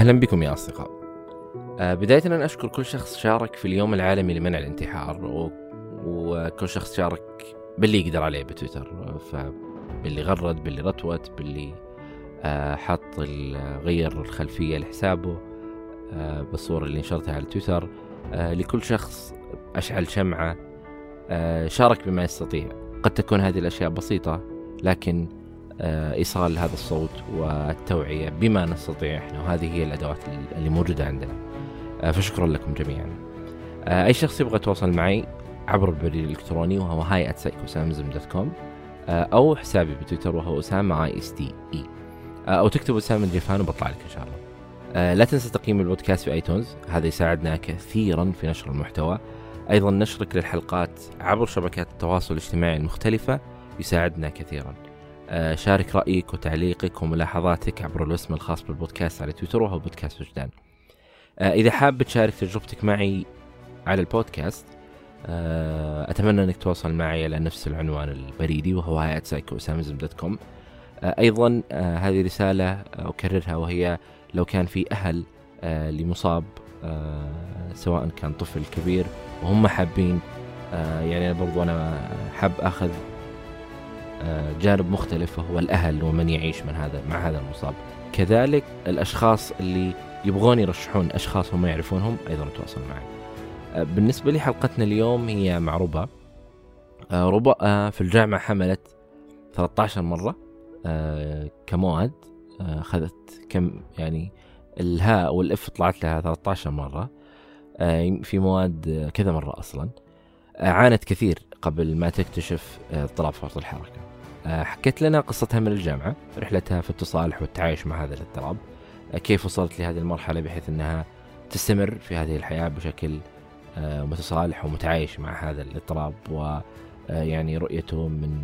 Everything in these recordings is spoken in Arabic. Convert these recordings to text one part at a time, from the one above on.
أهلا بكم يا أصدقاء. آه، بداية أنا أشكر كل شخص شارك في اليوم العالمي لمنع الانتحار و... وكل شخص شارك باللي يقدر عليه بتويتر فباللي غرد باللي رتوت باللي آه، حط غير الخلفية لحسابه آه، بالصورة اللي نشرتها على تويتر لكل شخص أشعل شمعة شارك بما يستطيع. قد تكون هذه الأشياء بسيطة لكن إيصال هذا الصوت والتوعية بما نستطيع إحنا وهذه هي الأدوات اللي موجودة عندنا. آه، فشكرا لكم جميعا. آه، أي شخص يبغى يتواصل معي عبر البريد الإلكتروني وهو هاي دوت كوم أو حسابي بتويتر وهو أسامة اي اس تي اي أو تكتب أسامة الجيفان وبطلع لك إن شاء الله. لا تنسى تقييم البودكاست في آيتونز هذا يساعدنا كثيرا في نشر المحتوى أيضا نشرك للحلقات عبر شبكات التواصل الاجتماعي المختلفة يساعدنا كثيرا آه، شارك رأيك وتعليقك وملاحظاتك عبر الاسم الخاص بالبودكاست على تويتر وهو بودكاست وجدان. آه، إذا حاب تشارك تجربتك معي على البودكاست آه، أتمنى أنك تتواصل معي على نفس العنوان البريدي وهو سايكو dot com أيضا هذه رسالة أكررها وهي لو كان في أهل لمصاب سواء كان طفل كبير وهم حابين يعني برضو أنا حاب أخذ جانب مختلف وهو الأهل ومن يعيش من هذا مع هذا المصاب. كذلك الأشخاص اللي يبغون يرشحون أشخاص هم يعرفونهم أيضا تواصلوا معي. آه، بالنسبة لي حلقتنا اليوم هي مع ربا. آه، ربا آه، في الجامعة حملت 13 مرة. كمواد. أخذت كم يعني الهاء والإف طلعت لها 13 مرة. في مواد كذا مرة أصلا. عانت كثير قبل ما تكتشف اضطراب فرط الحركة. آه، حكت لنا قصتها من الجامعة رحلتها في التصالح والتعايش مع هذا الاضطراب. آه، كيف وصلت لهذه المرحلة بحيث أنها تستمر في هذه الحياة بشكل آه، متصالح ومتعايش مع هذا الاضطراب؟ ويعني رؤيته من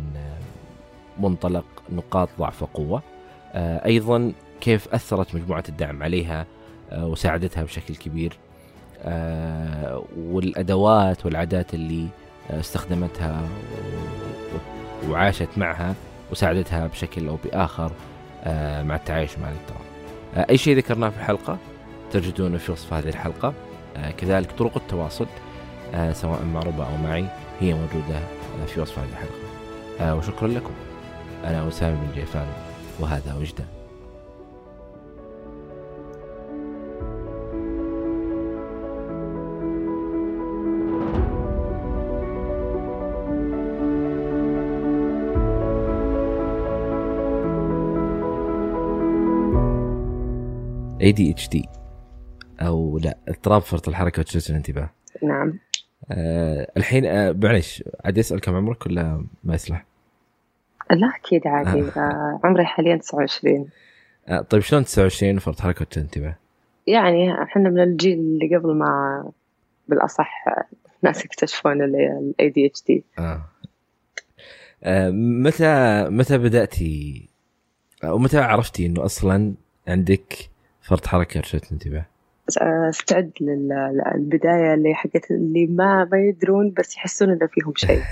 منطلق نقاط ضعف وقوة. أيضا كيف أثرت مجموعة الدعم عليها وساعدتها بشكل كبير. والأدوات والعادات اللي استخدمتها وعاشت معها وساعدتها بشكل أو بآخر آه، مع التعايش مع الاضطراب آه، أي شيء ذكرناه في الحلقة تجدونه في وصف هذه الحلقة. آه، كذلك طرق التواصل سواء مع ربا أو معي هي موجودة في وصف هذه الحلقة. وشكرا لكم. أنا أسامة بن جيفان وهذا وجدان. اي دي اتش دي أو لا اضطراب فرط الحركة وتشتت الانتباه. نعم. آه الحين آه معلش عاد أسأل كم عمرك ولا ما يصلح؟ لا أكيد عادي. آه. آه عمري حاليا 29 آه طيب شلون 29 فرط حركة وتشتت الانتباه؟ يعني إحنا من الجيل اللي قبل ما بالأصح ناس يكتشفون ال ADHD متى متى بدأتي؟ أو متى عرفتي إنه أصلا عندك فرط حركة رشدة الانتباه استعد للبداية اللي حقت اللي ما ما يدرون بس يحسون إنه فيهم شيء.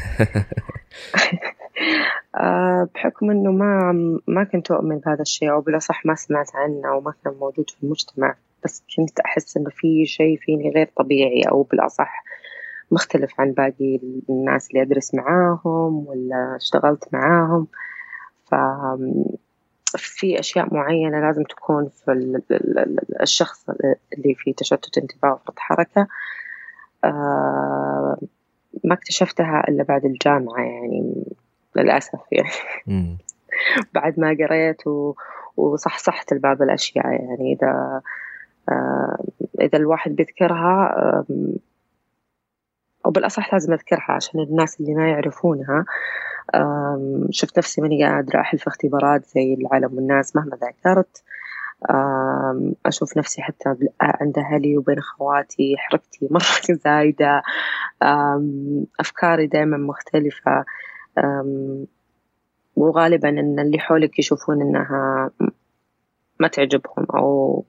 آه، بحكم إنه ما ما كنت أؤمن بهذا الشيء أو بالأصح ما سمعت عنه أو ما كان موجود في المجتمع. بس كنت أحس إنه في شيء فيني غير طبيعي أو بالأصح مختلف عن باقي الناس اللي أدرس معاهم ولا اشتغلت معاهم. ف في أشياء معينة لازم تكون في الشخص اللي فيه تشتت انتباه وفرط حركة. آه، ما اكتشفتها إلا بعد الجامعة يعني للأسف يعني. بعد ما قريت وصحصحت لبعض الأشياء يعني إذا آه، إذا الواحد بيذكرها أو بالأصح لازم أذكرها عشان الناس اللي ما يعرفونها. شفت نفسي ماني قادرة أحل في اختبارات زي العالم والناس مهما ذاكرت. أشوف نفسي حتى عند أهلي وبين أخواتي حركتي مرة زايدة. أفكاري دائما مختلفة. وغالبا أن اللي حولك يشوفون أنها ما تعجبهم أو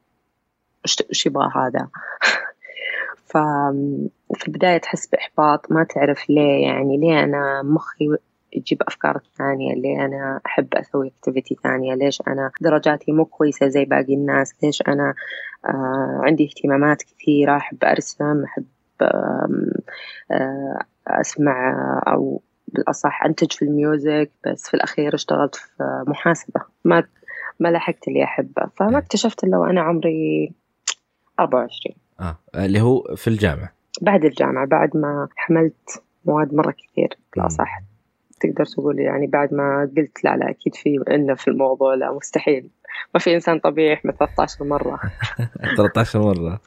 إيش يبغى هذا. ففي البداية تحس بإحباط ما تعرف ليه يعني ليه أنا مخي يجيب أفكار ثانية؟ اللي أنا أحب أسوي activity ثانية؟ ليش أنا درجاتي مو كويسة زي باقي الناس؟ ليش أنا آه عندي اهتمامات كثيرة؟ أحب أرسم أحب آه أسمع أو بالأصح أنتج في ال music بس في الأخير اشتغلت في محاسبة. ما ما لحقت اللي أحبه. فما اكتشفت إلا وأنا عمري 24 آه اللي هو في الجامعة. بعد الجامعة بعد ما حملت مواد مرة كثير بالأصح تقدر تقول يعني بعد ما قلت لا لا أكيد في إنه في الموضوع لا مستحيل. ما في إنسان طبيعي يحمل 13 مرة. 13 مرة.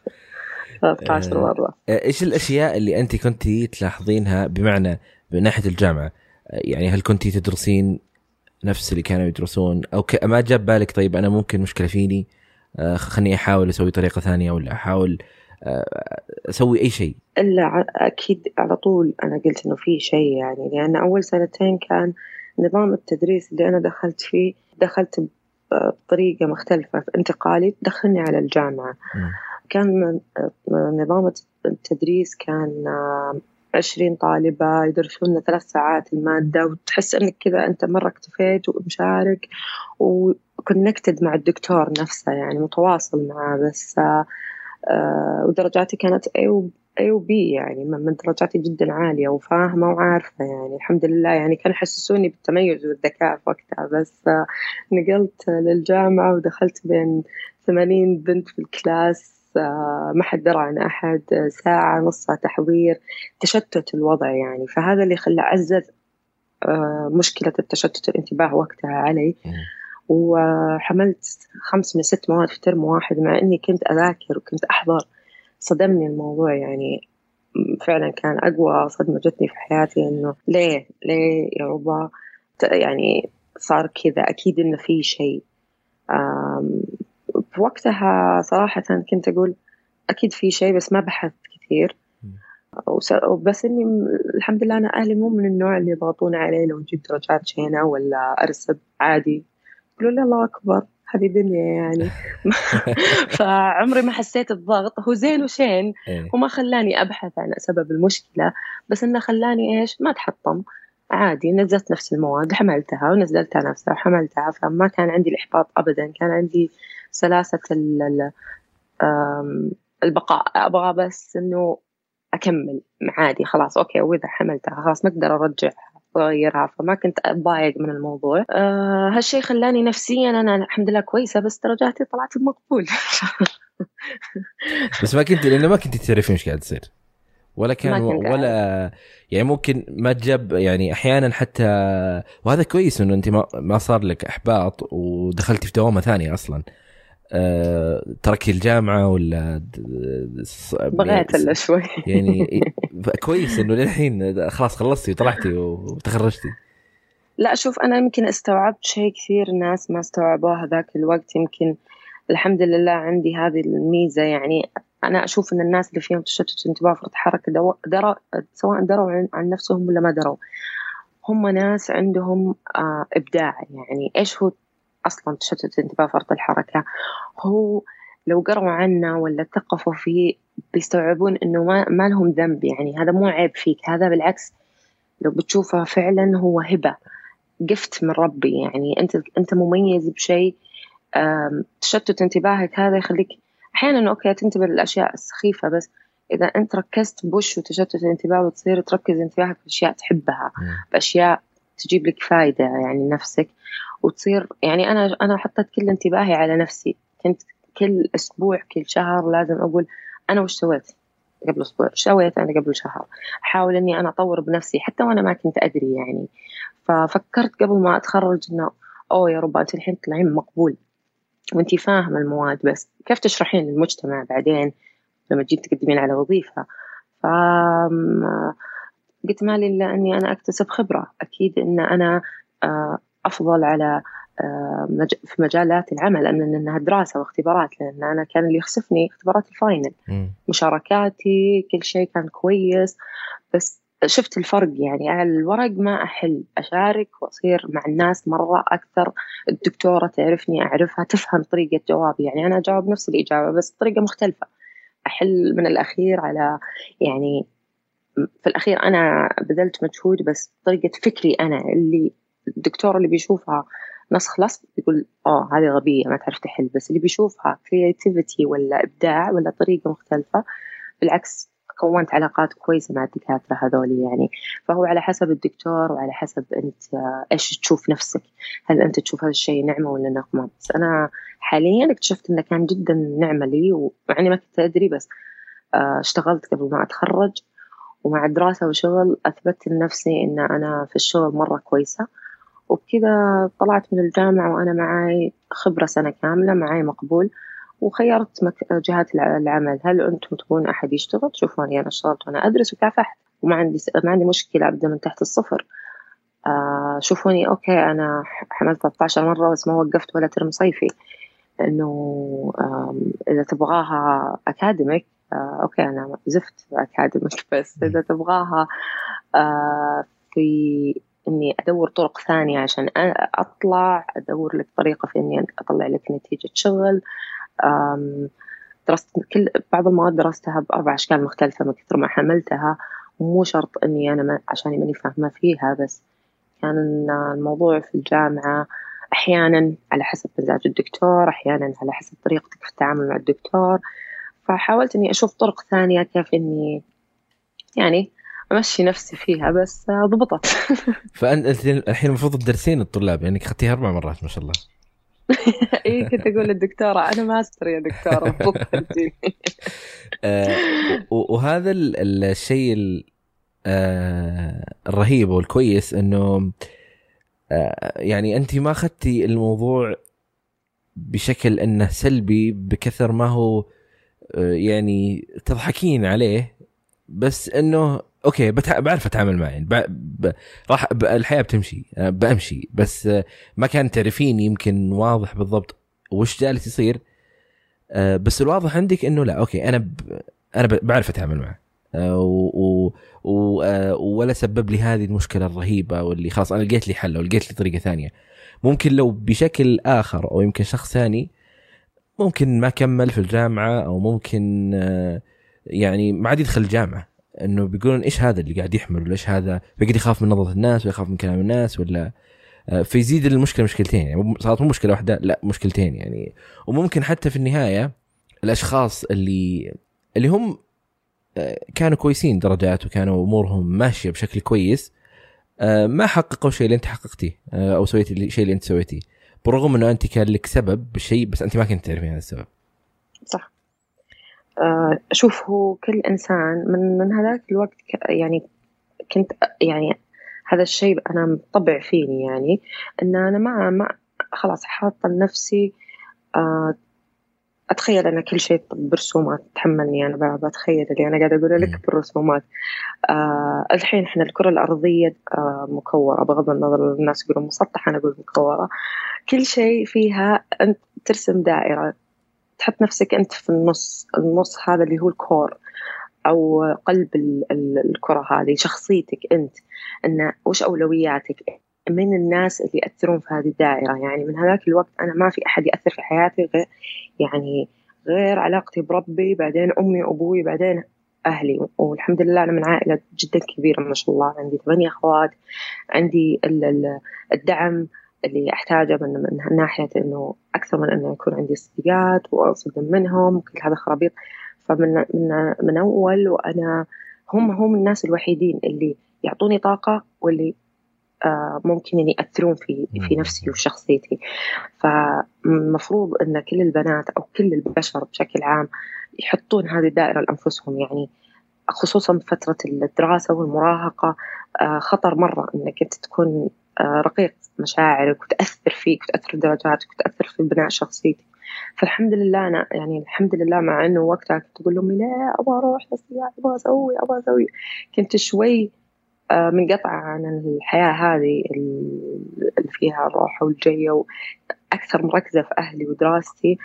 13 آه، مرة. إيش الأشياء اللي أنت كنتي تلاحظينها بمعنى من ناحية الجامعة؟ يعني هل كنتي تدرسين نفس اللي كانوا يدرسون؟ أو ك... ما جاب بالك طيب أنا ممكن مشكلة فيني؟ آه خليني أحاول أسوي طريقة ثانية ولا أحاول آه أسوي أي شيء إلا أكيد على طول أنا قلت إنه في شيء يعني لأن أول سنتين كان نظام التدريس اللي أنا دخلت فيه دخلت بطريقة مختلفة في انتقالي دخلني على الجامعة م. كان نظام التدريس كان عشرين طالبة يدرسون ثلاث ساعات المادة وتحس إنك كذا أنت مرة اكتفيت ومشارك وكونكتد مع الدكتور نفسه يعني متواصل معاه بس آه ودرجاتي كانت A و B يعني من درجاتي جدا عالية وفاهمة وعارفة يعني الحمد لله يعني كانوا يحسسوني بالتميز والذكاء في وقتها بس آه نقلت للجامعة ودخلت بين ثمانين بنت في الكلاس ما حد درى عن أحد ساعة نصها تحضير تشتت الوضع يعني فهذا اللي خلى عزز آه، مشكلة التشتت الانتباه وقتها علي. وحملت خمس من ست مواد في ترم واحد مع إني كنت أذاكر وكنت أحضر. صدمني الموضوع يعني فعلا كان أقوى صدمة جتني في حياتي إنه ليه ليه يا ربا؟ يعني صار كذا أكيد إنه في شيء. في وقتها صراحة كنت أقول أكيد في شيء بس ما بحثت كثير. بس إني الحمد لله أنا أهلي مو من النوع اللي يضغطون علي لو جبت درجات شينة ولا أرسب عادي. يقولوا لي الله أكبر هذه دنيا يعني. فعمري ما حسيت الضغط هو زين وشين إيه. وما خلاني أبحث عن سبب المشكلة بس إنه خلاني إيش؟ ما تحطم عادي نزلت نفس المواد حملتها ونزلتها نفسها وحملتها فما كان عندي الإحباط أبدا. كان عندي سلاسة البقاء. أبغى بس إنه أكمل. عادي خلاص أوكي وإذا حملتها خلاص ما أقدر أرجعها أغيرها فما كنت أتضايق من الموضوع. أه هالشيء خلاني نفسيا أنا الحمد لله كويسة بس درجاتي طلعت بمقبول بس ما كنت لأنه ما كنت تعرفين إيش قاعد تصير ولا كان ولا يعني ممكن ما تجاب يعني أحيانا حتى وهذا كويس إنه أنت ما صار لك إحباط ودخلتي في دوامة ثانية أصلا. تركي الجامعة ولا بغيت إلا شوي. يعني كويس إنه للحين خلاص خلصتي وطلعتي وتخرجتي. لا شوف أنا يمكن استوعبت شيء كثير الناس ما استوعبوها ذاك الوقت. يمكن الحمد لله عندي هذه الميزة. يعني أنا أشوف إن الناس اللي فيهم تشتت انتباه فرط حركة دروا سواء دروا عن نفسهم ولا ما دروا هم ناس عندهم آه إبداع. يعني إيش هو أصلا تشتت انتباه فرط الحركة. هو لو قروا عنه ولا ثقفوا فيه بيستوعبون إنه ما, ما لهم ذنب يعني هذا مو عيب فيك هذا بالعكس لو بتشوفه فعلا هو هبة gift من ربي. يعني أنت أنت مميز بشيء تشتت انتباهك هذا يخليك أحيانا okay تنتبه للأشياء السخيفة بس إذا أنت ركزت بوش وتشتت الانتباه وتصير تركز انتباهك في أشياء تحبها بأشياء تجيب لك فايدة يعني لنفسك وتصير يعني أنا أنا حطيت كل انتباهي على نفسي. كنت كل أسبوع كل شهر لازم أقول أنا وش سويت قبل أسبوع؟ إيش سويت أنا قبل شهر؟ أحاول إني أنا أطور بنفسي حتى وأنا ما كنت أدري يعني. ففكرت قبل ما أتخرج إنه أوه يا رب أنت الحين تطلعين مقبول وأنت فاهمة المواد بس كيف تشرحين للمجتمع بعدين لما تجين تقدمين على وظيفة؟ ف قلت ما لي إلا أني أنا أكتسب خبرة. أكيد إن أنا آه، أفضل على آه، في مجالات العمل لأن إنها دراسة واختبارات لأن أنا كان اللي يخسفني اختبارات الفاينل. مشاركاتي كل شيء كان كويس. بس شفت الفرق يعني على الورق ما أحل. أشارك وأصير مع الناس مرة أكثر. الدكتورة تعرفني أعرفها تفهم طريقة جوابي. يعني أنا أجاوب نفس الإجابة بس بطريقة مختلفة. أحل من الأخير على يعني في الأخير أنا بذلت مجهود بس طريقة فكري أنا اللي الدكتور اللي بيشوفها نسخ لصق يقول آه هذه غبية ما تعرف تحل. بس اللي بيشوفها creativity ولا إبداع ولا طريقة مختلفة بالعكس كونت علاقات كويسة مع الدكاترة هذول يعني. فهو على حسب الدكتور وعلى حسب أنت إيش تشوف نفسك. هل أنت تشوف هذا الشيء نعمة ولا نقمة؟ بس أنا حاليا اكتشفت أنه كان جدا نعمة لي ومعني ما كنت أدري بس آه، اشتغلت قبل ما أتخرج. ومع الدراسة وشغل أثبتت لنفسي إن أنا في الشغل مرة كويسة. وبكذا طلعت من الجامعة وأنا معاي خبرة سنة كاملة معاي مقبول وخيرت. جهات العمل. هل أنتم تبون أحد يشتغل؟ شوفوني أنا اشتغلت وأنا أدرس وكافحت وما عندي ما عندي مشكلة أبدأ من تحت الصفر. آه شوفوني okay أنا حملت 13 مرة بس ما وقفت ولا term صيفي. إنه إذا تبغاها academic آه okay أنا زفت academic بس إذا تبغاها آه في إني أدور طرق ثانية عشان أطلع أدور لك طريقة في إني أطلع لك نتيجة شغل. درست كل بعض المواد درستها بأربع أشكال مختلفة من كثر ما حملتها. مو شرط إني أنا ما عشان ماني فاهمة فيها بس كان الموضوع في الجامعة أحيانا على حسب مزاج الدكتور أحيانا على حسب طريقتك في التعامل مع الدكتور. فحاولت إني أشوف طرق ثانية كيف إني يعني أمشي نفسي فيها بس ضبطت. فأنت الحين المفروض تدرسين الطلاب يعني اخذتيها أربع مرات ما شاء الله. اي كنت أقول للدكتورة أنا ماستر يا دكتورة آه، وهذا الشيء آه، الرهيب والكويس إنه آه، يعني أنت ما أخذتي الموضوع بشكل إنه سلبي بكثر ما هو يعني تضحكين عليه بس إنه أوكي بتع... بعرف أتعامل معه يعني ب... ب... راح ب... الحياة بتمشي آه، بأمشي بس آه، ما كان تعرفين يمكن واضح بالضبط وش جالس يصير. آه، بس الواضح عندك إنه لا أوكي أنا ب... أنا ب... بعرف أتعامل معه. و... و... و... ولا سبب لي هذه المشكلة الرهيبة واللي خلاص أنا لقيت لي حل أو لقيت لي طريقة ثانية. ممكن لو بشكل آخر أو يمكن شخص ثاني ممكن ما كمل في الجامعة أو ممكن يعني ما عاد يدخل الجامعة. إنه بيقولون إيش هذا اللي قاعد يحمل ولا إيش هذا؟ فيقعد يخاف من نظرة الناس ولا يخاف من كلام الناس ولا آه، فيزيد المشكلة مشكلتين. يعني صارت مو مشكلة واحدة لا مشكلتين يعني. وممكن حتى في النهاية الأشخاص اللي اللي هم آه، كانوا كويسين درجات وكانوا أمورهم ماشية بشكل كويس آه، ما حققوا الشيء اللي أنت حققتيه أو سويتي الشيء اللي أنت سويتيه. بالرغم إنه أنت كان لك سبب بالشيء بس أنت ما كنت تعرفين هذا السبب. صح. أشوف هو كل إنسان من من هذاك الوقت يعني كنت يعني هذا الشيء أنا مطبع فيني يعني إن أنا ما ما خلاص حاطة لنفسي أتخيل أن كل شيء برسومات تحملني أنا بتخيل اللي أنا قاعدة أقول لك بالرسومات. آه الحين إحنا الكرة الأرضية آه مكورة بغض النظر الناس يقولون مسطحة أنا أقول مكورة. كل شيء فيها أنت ترسم دائرة تحط نفسك أنت في النص النص هذا اللي هو الكور أو قلب الكرة هذه شخصيتك أنت. أن وش أولوياتك؟ من الناس اللي يأثرون في هذه الدائرة. يعني من هذاك الوقت أنا ما في أحد يأثر في حياتي غير يعني غير علاقتي بربي بعدين أمي وأبوي بعدين أهلي. والحمد لله أنا من عائلة جدا كبيرة ما شاء الله. عندي ثمانية أخوات عندي الدعم اللي أحتاجه من, من ناحية إنه أكثر من إنه يكون عندي صديقات وأنصدم منهم وكل هذا خرابيط. فمن من من أول وأنا هم هم الناس الوحيدين اللي يعطوني طاقة واللي ممكن يعني يأثرون في في نفسي وفي شخصيتي. فمفروض أن كل البنات أو كل البشر بشكل عام يحطون هذه الدائرة لأنفسهم. يعني خصوصا بفترة الدراسة والمراهقة آه خطر مرة أنك أنت تكون آه رقيق مشاعرك وتأثر فيك وتأثر درجاتك وتأثر في بناء شخصيتك. فالحمد لله أنا يعني الحمد لله مع إنه وقتها كنت أقول لأمي لا أبغى أروح بس أبغى أسوي أبغى أسوي. كنت شوي آه، منقطعة عن الحياة هذه اللي فيها الروحة والجية وأكثر مركزة في أهلي ودراستي.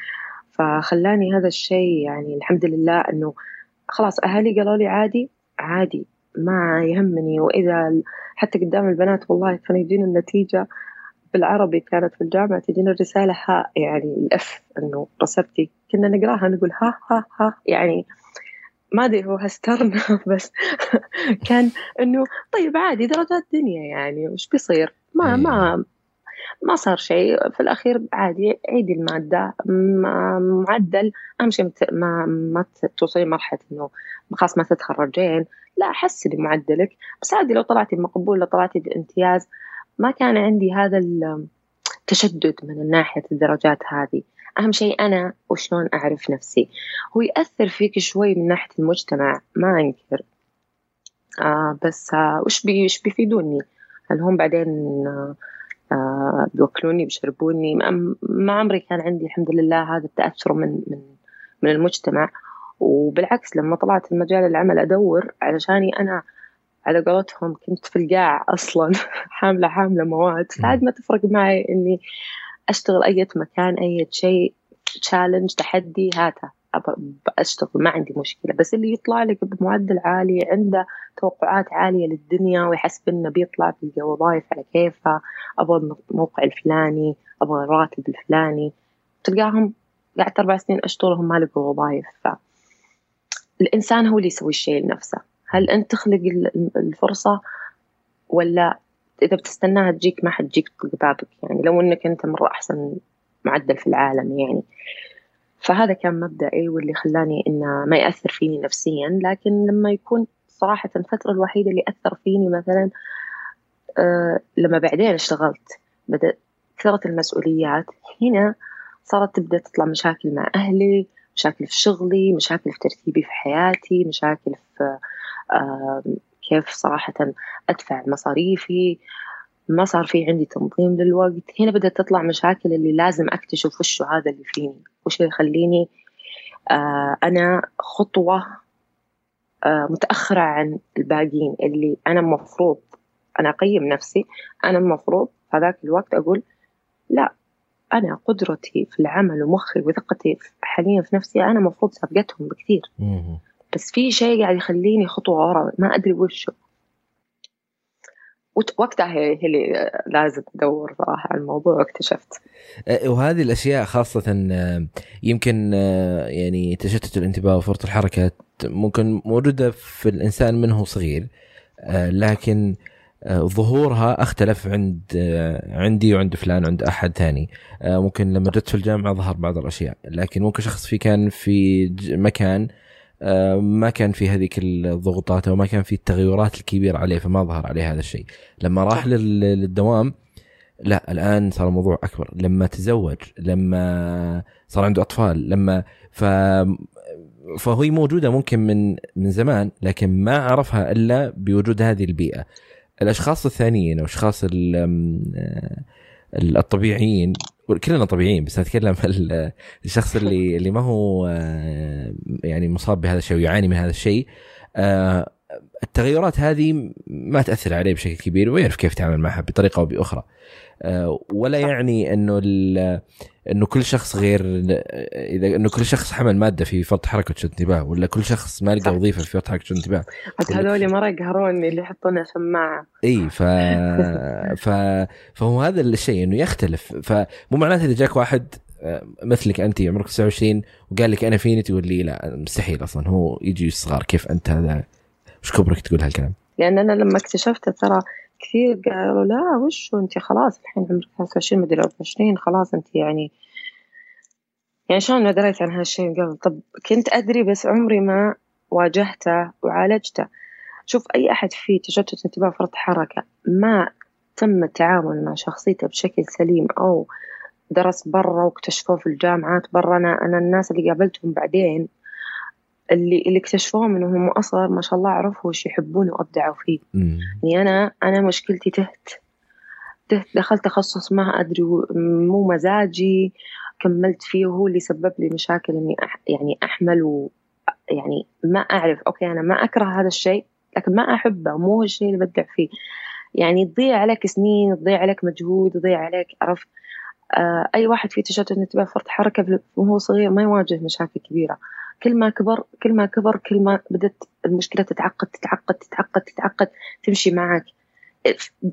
فخلاني هذا الشيء يعني الحمد لله إنه خلاص أهلي قالوا لي عادي عادي ما يهمني. وإذا حتى قدام البنات والله كان يجينا النتيجة بالعربي كانت في الجامعة تجينا الرسالة ها يعني الأف إنه رسبتي كنا نقراها نقول ها ها ها يعني ما أدري هو هسترنا بس كان إنه طيب عادي درجات دنيا يعني وش بيصير؟ ما ما ما صار شيء. في الأخير عادي عيدي المادة. معدل. أهم شيء ما ما توصلي مرحلة إنه خلاص ما تتخرجين لا حسني معدلك. بس عادي لو طلعتي مقبول لو طلعتي بامتياز ما كان عندي هذا التشدد من ناحية الدرجات هذه. أهم شيء أنا وشلون أعرف نفسي. هو يأثر فيك شوي من ناحية المجتمع ما أنكر آه بس آه وش بي وش بيفيدوني؟ هل هم بعدين آه آه بيوكلوني بيشربوني؟ ما عمري كان عندي الحمد لله هذا التأثر من من من المجتمع. وبالعكس لما طلعت المجال العمل أدور علشاني أنا على قولتهم كنت في القاع أصلا. حاملة حاملة مواد. فعاد ما تفرق معي إني أشتغل أي مكان أي شيء تشالنج تحدي هاته أشتغل ما عندي مشكلة. بس اللي يطلع لك بمعدل عالي عنده توقعات عالية للدنيا ويحسب إنه بيطلع بيلقى وظائف على كيفه. أبغى الموقع الفلاني أبغى الراتب الفلاني. تلقاهم قعدت أربع سنين أشتغلهم ما لقوا وظائف. الإنسان هو اللي يسوي الشيء لنفسه. هل أنت تخلق الفرصة ولا إذا بتستناها تجيك ما حتجيك بابك يعني لو إنك أنت مرة أحسن معدل في العالم يعني. فهذا كان مبدأي واللي خلاني إنه ما يأثر فيني نفسيا لكن لما يكون صراحة الفترة الوحيدة اللي أثر فيني مثلا أه لما بعدين اشتغلت بدأت كثرت المسؤوليات هنا صارت تبدأ تطلع مشاكل مع أهلي مشاكل في شغلي مشاكل في ترتيبي في حياتي مشاكل في آه كيف صراحة أدفع مصاريفي ما صار في عندي تنظيم للوقت. هنا بدأت تطلع مشاكل اللي لازم أكتشف وش هذا اللي فيني وش اللي يخليني آه أنا خطوة آه متأخرة عن الباقيين اللي أنا المفروض أنا أقيم نفسي أنا المفروض هذاك الوقت أقول لا أنا قدرتي في العمل ومخي وثقتي حاليا في نفسي أنا المفروض سابقتهم بكثير. بس في شيء قاعد يخليني خطوة ورا ما أدري وشه وقتها هي اللي لازم تدور صراحة على الموضوع واكتشفت. أه، وهذه الأشياء خاصة أه، يمكن أه، يعني تشتت الانتباه وفرط الحركة ممكن موجودة في الإنسان منه صغير لكن ظهورها أختلف عند عندي وعند فلان وعند أحد ثاني. ممكن لما جت في الجامعة ظهر بعض الأشياء لكن ممكن شخص في كان في مكان آه، ما كان في هذيك الضغوطات أو ما كان في التغيرات الكبيرة عليه فما ظهر عليه هذا الشيء. لما راح للدوام لا الآن صار الموضوع أكبر. لما تزوج لما صار عنده أطفال لما ف فهي موجودة ممكن من من زمان لكن ما عرفها إلا بوجود هذه البيئة. الأشخاص الثانيين أو الاشخاص الطبيعيين كلنا طبيعيين بس اتكلم الشخص اللي اللي ما هو آه، يعني مصاب بهذا الشيء ويعاني من هذا الشيء. آه، التغيرات هذه ما تأثر عليه بشكل كبير ويعرف كيف يتعامل معها بطريقة أو بأخرى. ولا يعني إنه إنه كل شخص غير إذا إنه كل شخص حمل مادة في فرط حركة انتباه ولا كل شخص ما لقى وظيفة في فرط حركة انتباه. هذول مره يقهروني اللي يحطون سماعه إي ف... ف فهو هذا الشيء إنه يختلف. فمو معناته إذا جاك واحد آه، مثلك أنت عمرك 29 وقال لك أنا فيني تقول لي لا مستحيل أصلا. هو يجي صغار كيف أنت هذا؟ وش كبرك تقول هالكلام؟ لأن أنا لما اكتشفت ترى كثير قالوا لا وش انت؟ خلاص الحين عمرك 25 مدري 24 خلاص انت يعني يعني شلون ما دريت عن هالشيء قبل؟ طب كنت أدري بس عمري ما واجهته وعالجته. شوف أي أحد فيه تشتت انتباه فرط حركة ما تم التعامل مع شخصيته بشكل سليم أو درس برا واكتشفوه في الجامعات برا. أنا الناس اللي قابلتهم بعدين اللي اللي اكتشفوه منهم هم أصلا ما شاء الله عرفوا وش يحبون وأبدعوا فيه. يعني أنا أنا مشكلتي تهت. تهت. دخلت تخصص ما أدري مو مزاجي. كملت فيه وهو اللي سبب لي مشاكل إني أح يعني أحمل و يعني ما أعرف. أوكي أنا ما أكره هذا الشيء لكن ما أحبه. مو الشيء اللي بدع فيه. يعني تضيع عليك سنين تضيع عليك مجهود تضيع عليك عرف آه أي واحد فيه تشتت انتباه فرط حركة وهو صغير ما يواجه مشاكل كبيرة. كل ما كبر كل ما كبر كل ما بدت المشكلة تتعقد تتعقد تتعقد تتعقد تمشي معك.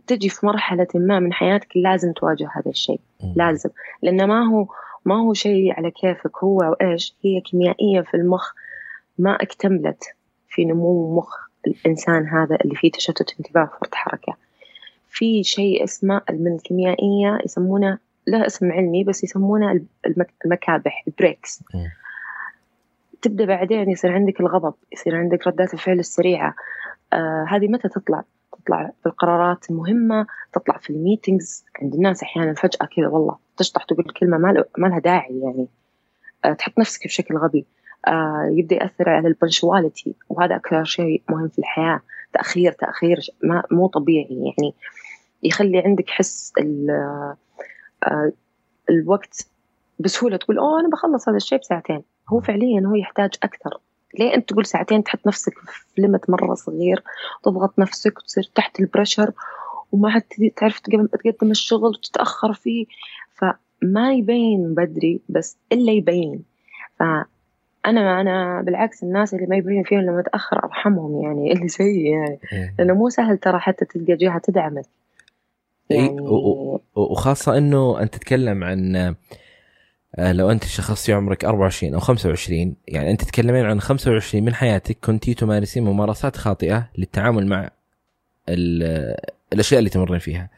تجي في مرحلة ما من حياتك لازم تواجه هذا الشيء لازم. لأنه ما هو ما هو شيء على كيفك هو إيش هي كيميائية في المخ ما اكتملت في نمو مخ الإنسان هذا اللي فيه تشتت انتباه وفرط حركة. في شيء اسمه من الكيميائية يسمونه له اسم علمي بس يسمونه المكابح البريكس. تبدأ بعدين يصير عندك الغضب يصير عندك ردات الفعل السريعة. آه هذه متى تطلع؟ تطلع في القرارات المهمة تطلع في ال meetings. عند الناس أحيانا فجأة كذا والله تشطح تقول كلمة ما لها داعي يعني. آه تحط نفسك بشكل غبي. آه يبدأ يأثر على ال punctuality وهذا أكثر شيء مهم في الحياة. تأخير تأخير ما مو طبيعي يعني. يخلي عندك حس آه الوقت بسهولة. تقول أوه أنا بخلص هذا الشيء بساعتين. هو فعليا هو يحتاج أكثر. ليه أنت تقول ساعتين تحط نفسك في ليمت مرة صغير تضغط نفسك وتصير تحت البريشر وما حد تعرف تقدم الشغل وتتأخر فيه. فما يبين بدري بس إلا يبين. فأنا أنا بالعكس الناس اللي ما يبين فيهم لما تأخر أرحمهم يعني اللي زي يعني. إيه. لأنه مو سهل ترى حتى تلقى جهة تدعمك. يعني وخاصة إنه أنت تتكلم عن آه، لو أنت شخص في عمرك 24 أو 25 يعني أنت تتكلمين عن 25 من حياتك كنت تمارسين ممارسات خاطئة للتعامل مع الأشياء اللي تمرين فيها.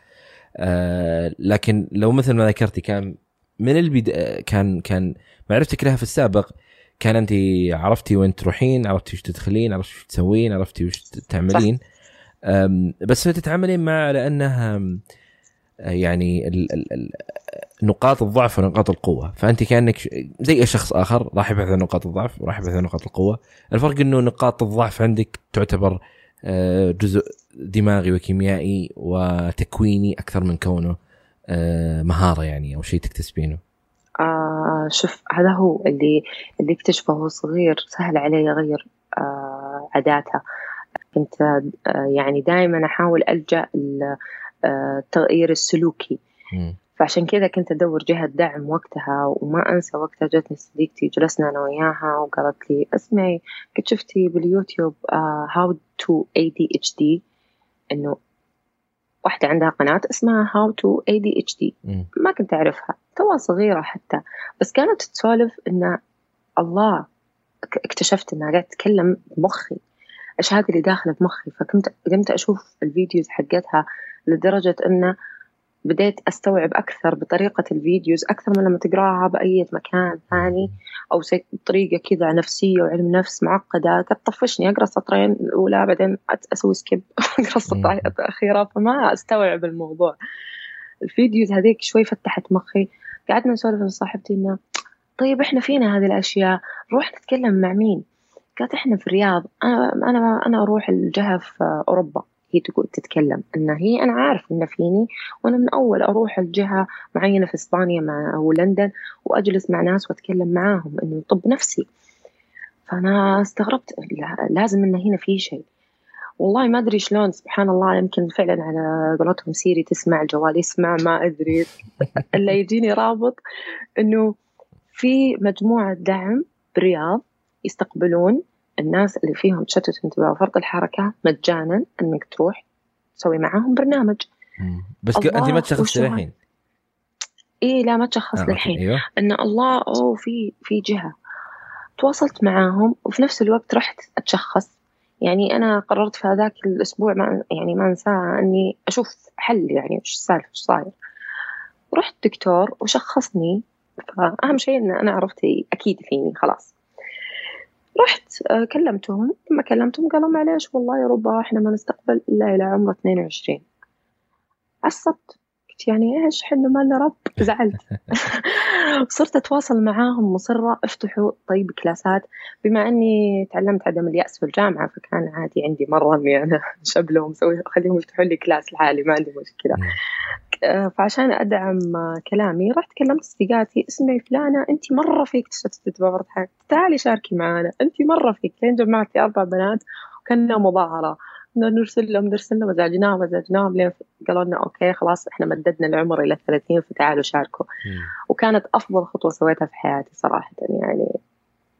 آه، لكن لو مثل ما ذكرتي كان من البدايه كان كان معرفتك لها في السابق كان أنت عرفتي وين تروحين، عرفتي وش تدخلين، عرفتي وش تسوين، عرفتي وش تعملين. بس تتعاملين مع لأنها يعني ال ال نقاط الضعف ونقاط القوة. فأنت كأنك زي أي شخص آخر راح يبحث عن نقاط الضعف وراح يبحث عن نقاط القوة. الفرق إنه نقاط الضعف عندك تعتبر آه، جزء دماغي وكيميائي وتكويني أكثر من كونه آه، مهارة يعني أو شيء تكتسبينه آه شوف هذا هو اللي اللي اكتشفه وهو صغير سهل عليه يغير آه عاداته. كنت آه يعني دائما أحاول ألجأ التغيير السلوكي. فعشان كذا كنت أدور جهة دعم وقتها وما أنسى وقتها جتني صديقتي جلسنا أنا وياها وقالت لي اسمعي قد شفتي باليوتيوب هاو تو اي دي اتش دي إنه واحدة عندها قناة اسمها هاو تو اي دي اتش دي ما كنت أعرفها توها صغيرة حتى. بس كانت تسولف إن الله اكتشفت إنها قاعدة تتكلم بمخي. إيش هذا اللي داخله بمخي فكنت قمت أشوف ال videos حقتها لدرجة إنه بديت أستوعب أكثر بطريقة ال videos أكثر من لما تقراها بأي مكان ثاني أو بطريقة كذا نفسية وعلم نفس معقدة تطفشني. أقرأ السطرين الأولى بعدين أسوي skip أقرأ السطرين الأخيرة فما أستوعب الموضوع. ال videos هذيك شوي فتحت مخي. قعدنا نسولف أنا صاحبتي إنه طيب إحنا فينا هذه الأشياء نروح نتكلم مع مين؟ قالت إحنا في الرياض أنا أنا أنا أروح الجهة في أوروبا. هي تقول تتكلم إن هي أنا عارف ان فيني وأنا من أول أروح الجهة معينة في إسبانيا مع أو لندن وأجلس مع ناس وأتكلم معاهم إنه طب نفسي. فأنا استغربت لازم إن هنا في شيء. والله ما أدري شلون سبحان الله يمكن فعلا على قولتهم سيري تسمع الجوال يسمع ما أدري. الا يجيني رابط إنه في مجموعة دعم بالرياض يستقبلون الناس اللي فيهم تشتت انتباه وفرط الحركة مجانا إنك تروح تسوي معاهم برنامج. بس أنت ما تشخصتي الحين اي لا ما تشخص آه للحين. أيوه. إن الله أوه في في جهة. تواصلت معاهم وفي نفس الوقت رحت أتشخص. يعني أنا قررت في هذاك الأسبوع ما يعني ما أنساه إني أشوف حل يعني إيش السالفة إيش صاير. رحت دكتور وشخصني. فأهم شيء إن أنا عرفت أكيد فيني خلاص. رحت آه، كلمتهم. لما كلمتهم قالوا معليش والله يا ربا إحنا ما نستقبل إلا إلى عمر 22 عصبت. قلت يعني إيش إحنا مالنا رب. زعلت. صرت أتواصل معاهم مصرة افتحوا طيب كلاسات. بما إني تعلمت عدم اليأس في الجامعة فكان عادي عندي مرة إني أنا شبلهم مسوي خليهم يفتحوا لي كلاس لحالي ما عندي مشكلة. آه، فعشان أدعم كلامي رحت كلمت صديقاتي اسمعي فلانة انت مرة فيك تشتت bored تعالي شاركي معنا انت مرة فيك. لين جمعتي أربع بنات وكنا مظاهرة. نرسل لهم نرسل لهم أزعجناهم أزعجناهم لين قالوا لنا okay خلاص إحنا مددنا العمر إلى 30 فتعالوا شاركوا. وكانت أفضل خطوة سويتها في حياتي صراحة يعني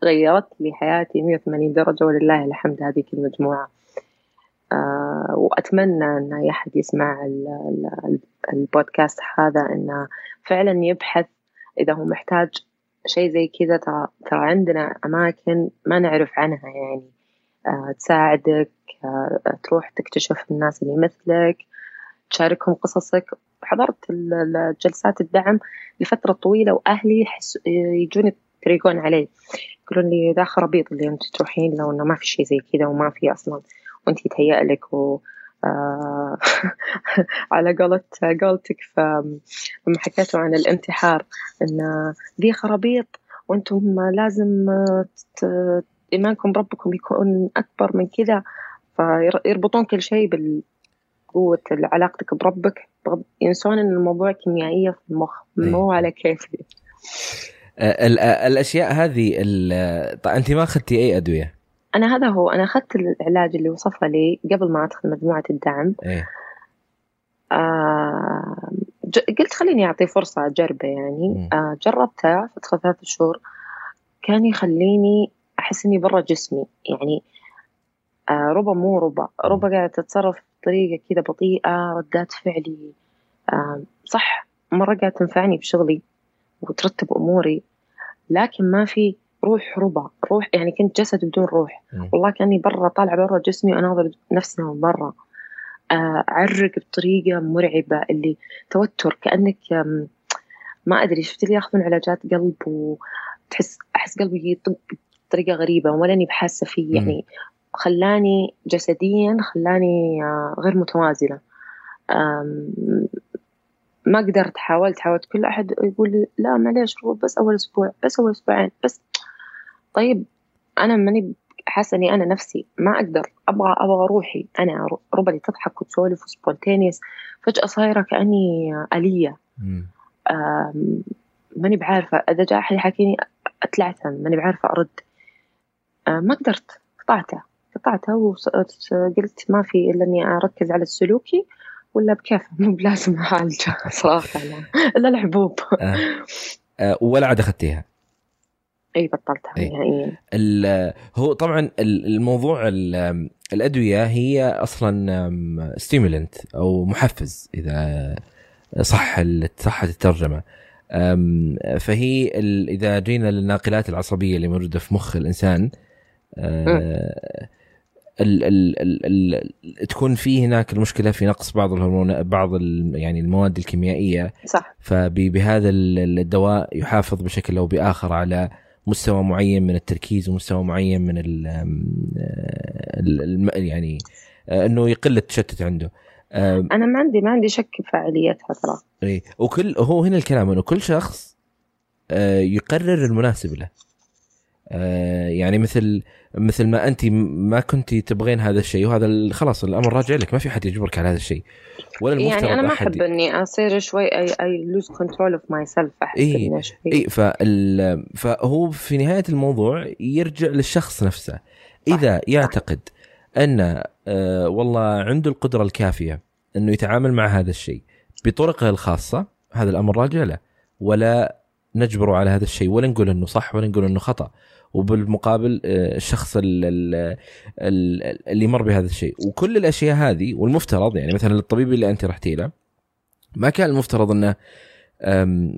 غيرت لي حياتي 180 درجة ولله الحمد هذيك المجموعة. آه وأتمنى إن أي أحد يسمع البودكاست هذا إنه فعلا يبحث إذا هو محتاج شيء زي كذا. ترى عندنا أماكن ما نعرف عنها يعني. آه تساعدك آه تروح تكتشف الناس اللي مثلك تشاركهم قصصك. حضرت جلسات الدعم لفترة طويلة وأهلي يحس يجون يتريقون علي يقولون لي ذا خرابيط اللي أنت تروحين لو إنه ما في شيء زي كذا وما في أصلا. وأنت يتهيأ لك و على قولة قولتك لما حكيتوا عن الانتحار إن ذي خرابيط وأنتم لازم إيمانكم بربكم يكون أكبر من كذا فيربطون كل شيء بقوة علاقتك بربك ينسون إن الموضوع كيميائية في المخ مو على كيفي الأشياء هذه أنت ما أخذتي أي أدوية؟ أنا هذا هو أنا أخذت العلاج اللي وصفه لي قبل ما أدخل مجموعة الدعم. إيه؟ آه قلت خليني أعطيه فرصة أجربه يعني. آه جربته فترة ثلاث شهور كان يخليني أحس إني برا جسمي. يعني آه ربع مو ربع ربع قاعدة تتصرف بطريقة كذا بطيئة ردات فعلي آه صح مرة قاعدة تنفعني بشغلي وترتب أموري لكن ما في روح ربع روح يعني كنت جسد بدون روح. والله كأني برا طالعة برا جسمي واناظر نفسي من برا. آه، أعرق بطريقة مرعبة اللي توتر كأنك ما أدري شفت اللي ياخذون علاجات قلب وتحس أحس قلبي يطق بطريقة غريبة ولا أني بحاسة فيه. يعني خلاني جسديا خلاني آه، غير متوازنة. ما قدرت حاولت حاولت. كل أحد يقول لي لا معليش بس أول أسبوع بس أول أسبوعين بس طيب أنا ماني حاسة إني أنا نفسي ما أقدر. أبغى أبغى روحي. أنا ربعي تضحك وتسولف وسبونتينيوس. فجأة صايرة كأني آلية. ماني بعارفة. إذا جاء أحد يحكيني أتلعثم ماني بعارفة أرد. ما قدرت. قطعته قطعته وقلت ما في إلا إني أركز على السلوكي ولا بكيف مو بلازم أعالجه صراحة إلا الحبوب. آه. آه ولا عاد أخذتيها. إي بطلتها. نهائيا هو طبعا الموضوع الأدوية هي أصلا ستيمولنت أو محفز إذا صح صحت الترجمة. فهي إذا جينا للناقلات العصبية اللي موجودة في مخ الإنسان آه، ال ال ال ال تكون في هناك المشكلة في نقص بعض الهرمون بعض يعني المواد الكيميائية. صح. فبهذا الدواء يحافظ بشكل أو بآخر على مستوى معين من التركيز ومستوى معين من ال ال يعني إنه يقل التشتت عنده. أنا ما عندي ما عندي شك في فعاليتها ترى اي وكل هو هنا الكلام إنه كل شخص آه، يقرر المناسب له. آه، يعني مثل مثل ما انت ما كنت تبغين هذا الشيء وهذا خلاص الأمر راجع لك ما في حد يجبرك على هذا الشيء. ولا المفترض يعني أنا ما أحب إني أصير شوي I I lose control of myself إي إي فال... فهو في نهاية الموضوع يرجع للشخص نفسه. إذا صح. يعتقد أن آه والله عنده القدرة الكافية إنه يتعامل مع هذا الشيء بطرقه الخاصة هذا الأمر راجع له. ولا نجبره على هذا الشيء ولا نقول إنه صح ولا نقول إنه خطأ. وبالمقابل آه، الشخص اللي مر بهذا الشيء. وكل الأشياء هذه والمفترض يعني مثلا الطبيب اللي أنت رحتي له ما كان المفترض إنه آه،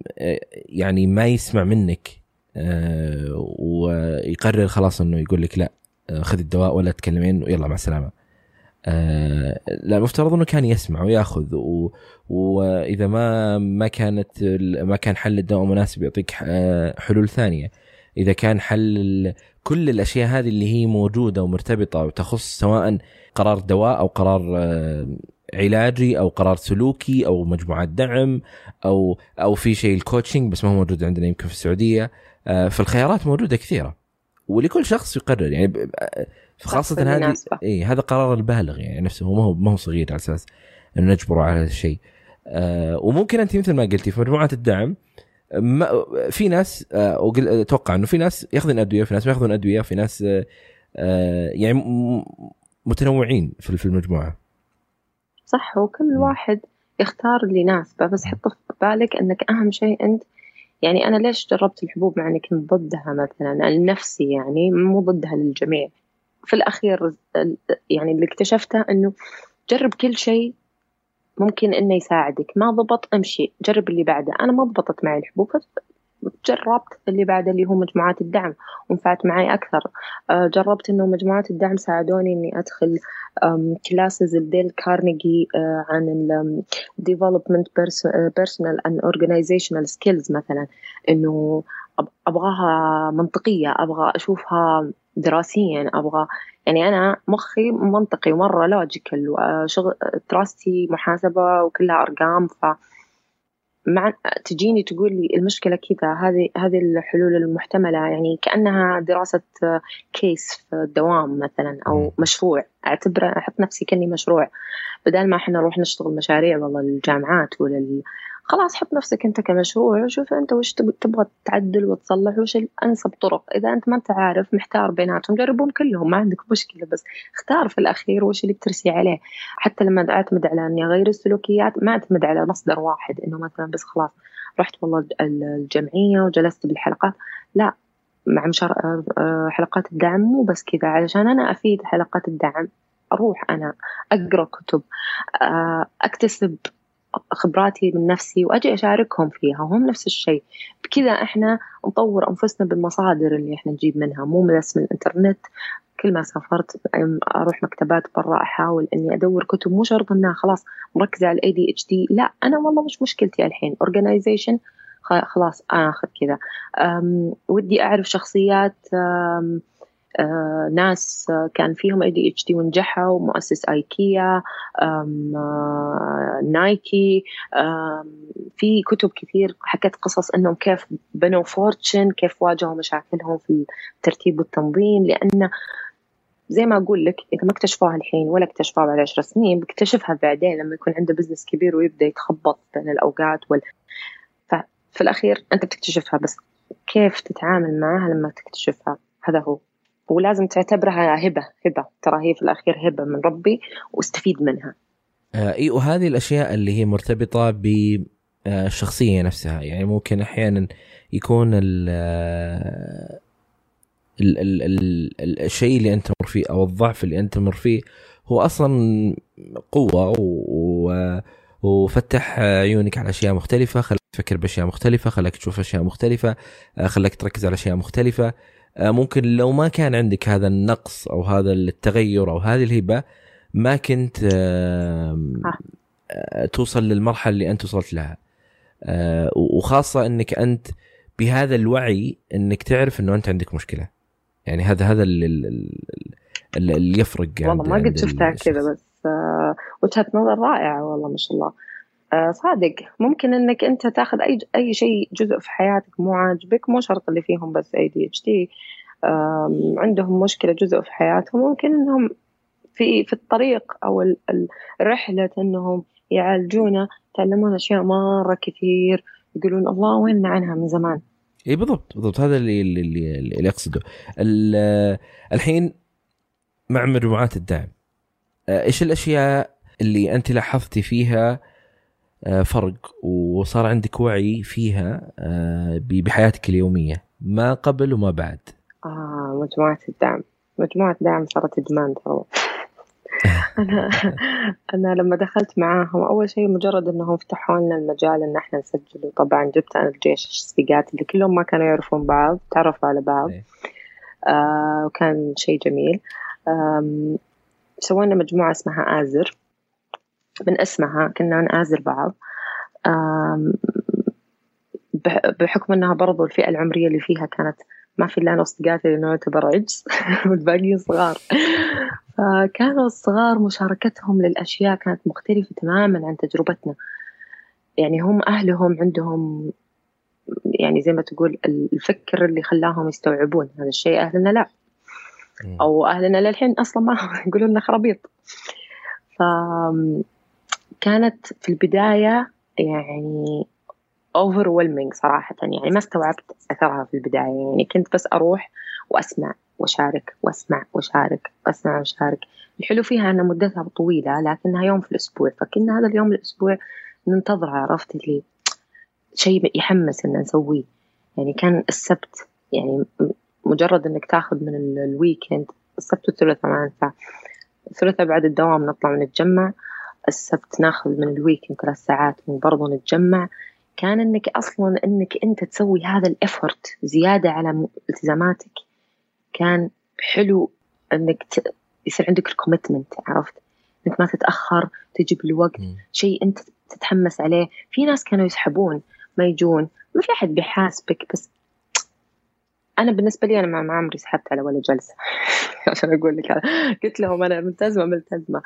يعني ما يسمع منك آه، ويقرر خلاص إنه يقول لك لا خذ الدواء ولا تكلمين ويلا مع السلامة. لا المفترض إنه كان يسمع ويأخذ و... وإذا ما ما كانت ما كان حل الدواء مناسب يعطيك حلول ثانية. إذا كان حل كل الأشياء هذه اللي هي موجودة ومرتبطة وتخص سواء قرار دواء أو قرار آه، علاجي أو قرار سلوكي أو مجموعات دعم أو أو في شيء الكوتشنج بس ما هو موجود عندنا يمكن في السعودية. آه، فالخيارات موجودة كثيرة. ولكل شخص يقرر. يعني خاصة هذه اي هذا قرار البالغ. يعني نفسه ما هو ما هو صغير على أساس انه نجبره على هذا الشيء. آه وممكن أنت مثل ما قلتي في مجموعات الدعم ما في ناس آه، أتوقع إنه في ناس ياخذون أدوية في ناس ما ياخذون أدوية في ناس آه، يعني متنوعين في المجموعة. صح وكل واحد يختار اللي يناسبه بس حط في بالك إنك أهم شيء أنت يعني أنا ليش جربت الحبوب مع إني كنت ضدها مثلا؟ لنفسي يعني مو ضدها للجميع. في الأخير يعني اللي اكتشفته إنه جرب كل شيء ممكن إنه يساعدك. ما ضبط امشي جرب اللي بعده. أنا ما ضبطت معي الحبوب جربت اللي بعد اللي هو مجموعات الدعم ونفعت معي أكثر. آه، جربت إنه مجموعات الدعم ساعدوني إني أدخل كلاسز الديل كارنيجي آه، عن ال development personal and organizational skills مثلا. إنه أبغاها منطقية أبغى أشوفها دراسيا أبغى يعني أنا مخي منطقي ومرة logical وشغل دراستي محاسبة وكلها أرقام ف مع تجيني تقول لي المشكلة كذا هذه هذه الحلول المحتملة يعني كأنها دراسة case في الدوام مثلا أو مشروع. أعتبر أحط نفسي كأني مشروع. بدل ما إحنا نروح نشتغل مشاريع والله للجامعات ولل خلاص حط نفسك انت كمشروع وشوف انت وش تبغى تعدل وتصلح وش الانسب طرق. إذا انت ما انت عارف محتار بيناتهم جربهم كلهم ما عندك مشكلة بس اختار في الأخير وش اللي بترسي عليه. حتى لما أعتمد على إني أغير السلوكيات ما أعتمد على مصدر واحد إنه مثلا بس خلاص رحت والله الجمعية وجلست بالحلقات. لا مع مشار... آه، حلقات الدعم مو بس كذا علشان أنا أفيد حلقات الدعم أروح أنا أقرأ كتب آه، أكتسب خبراتي من نفسي وأجي أشاركهم فيها هم نفس الشيء. بكذا إحنا نطور أنفسنا بالمصادر اللي إحنا نجيب منها مو بس من الإنترنت. كل ما سافرت أروح مكتبات برا أحاول إني أدور كتب مو شرط إنها خلاص مركزة على ال ADHD لا أنا والله مش مشكلتي الحين. organization خلاص آخذ كذا. ودي أعرف شخصيات ناس كان فيهم ADHD ونجحوا مؤسس ايكيا آه، Nike في كتب كثير حكت قصص إنهم كيف بنوا fortune كيف واجهوا مشاكلهم في الترتيب والتنظيم لأن زي ما أقول لك إذا ما اكتشفوها الحين ولا اكتشفوها بعد عشر سنين بيكتشفها بعدين لما يكون عنده business كبير ويبدأ يتخبط بين الأوقات وال ففي الأخير أنت بتكتشفها بس كيف تتعامل معها لما تكتشفها؟ هذا هو. ولازم تعتبرها هبة هبة. ترى هي في الأخير هبة من ربي واستفيد منها. آه إي وهذه الأشياء اللي هي مرتبطة بالشخصيه نفسها. يعني ممكن أحيانا يكون ال ال ال ال الشيء اللي أنت تمر فيه أو الضعف اللي أنت تمر فيه هو أصلا قوة و وفتح عيونك على أشياء مختلفة خلاك تفكر بأشياء مختلفة خلاك تشوف أشياء مختلفة آه، خلاك تركز على أشياء مختلفة. آه، ممكن لو ما كان عندك هذا النقص أو هذا التغير أو هذه الهبه ما كنت آه، توصل للمرحلة اللي أنت وصلت لها. آه، وخاصة إنك أنت بهذا الوعي إنك تعرف إنه أنت عندك مشكلة. يعني هذا هذا اللي, يفرق والله ما قد شفتها كذا بس وجهة نظر رائعة والله ما شاء الله. آه، صادق. ممكن إنك أنت تاخذ أي أي شيء جزء في حياتك مو عاجبك مو شرط اللي فيهم بس اي دي اتش دي عندهم مشكلة جزء في حياتهم ممكن إنهم في في الطريق أو الرحله إنهم يعالجونه يتعلمون أشياء مرة كثير يقولون الله وين عنها من زمان. إي بالضبط بالضبط. هذا اللي اللي اللي, أقصده. الحين مع مجموعات الدعم آه، إيش الأشياء اللي أنت لاحظتي فيها آه، فرق وصار عندك وعي فيها آه، بحياتك اليومية ما قبل وما بعد. آه مجموعة الدعم. مجموعة دعم صارت ادمان ترى أنا أنا لما دخلت معاهم أول شيء مجرد إنهم فتحوا لنا المجال إن إحنا نسجل وطبعا جبت أنا الجيش الصديقات اللي كلهم ما كانوا يعرفون بعض تعرفوا على بعض. إيه. آه وكان شيء جميل. سوينا مجموعة اسمها آزر. من اسمها كنا نآزر بعض. بحكم إنها برضو الفئة العمرية اللي فيها كانت ما في إلا اصدقائي اللي نعتبر عجز والباقيين صغار. فكانوا الصغار مشاركتهم للأشياء كانت مختلفة تماما عن تجربتنا. يعني هم أهلهم عندهم يعني زي ما تقول الفكر اللي خلاهم يستوعبون هذا الشيء أهلنا لا. أو أهلنا للحين أصلا ما يقولون لنا خرابيط. ف كانت في البداية يعني overwhelming صراحة. يعني ما استوعبت أثرها في البداية. يعني كنت بس أروح وأسمع وأشارك وأسمع وأشارك وأسمع وأشارك. الحلو فيها أن مدتها طويلة لكنها يوم في الأسبوع. فكنا هذا اليوم الأسبوع ننتظره عرفت اللي شيء يحمس إن نسويه. يعني كان السبت يعني مجرد إنك تاخذ من ال weekend السبت والثلاثاء أنسى الثلاثاء بعد الدوام نطلع ونتجمع السبت ناخذ من ال weekend ثلاث ساعات وبرضه نتجمع. كان إنك أصلا إنك أنت تسوي هذا ال effort زيادة على التزاماتك. كان حلو إنك ت... يصير عندك ال commitment عرفت؟ إنك ما تتأخر تجي بالوقت شيء أنت تتحمس عليه. في ناس كانوا يسحبون ما يجون. ما في أحد بيحاسبك بس أنا بالنسبة لي أنا ما عمري سحبت على ولا جلسة. عشان أقول لك قلت لهم أنا ملتزمة ملتزمة.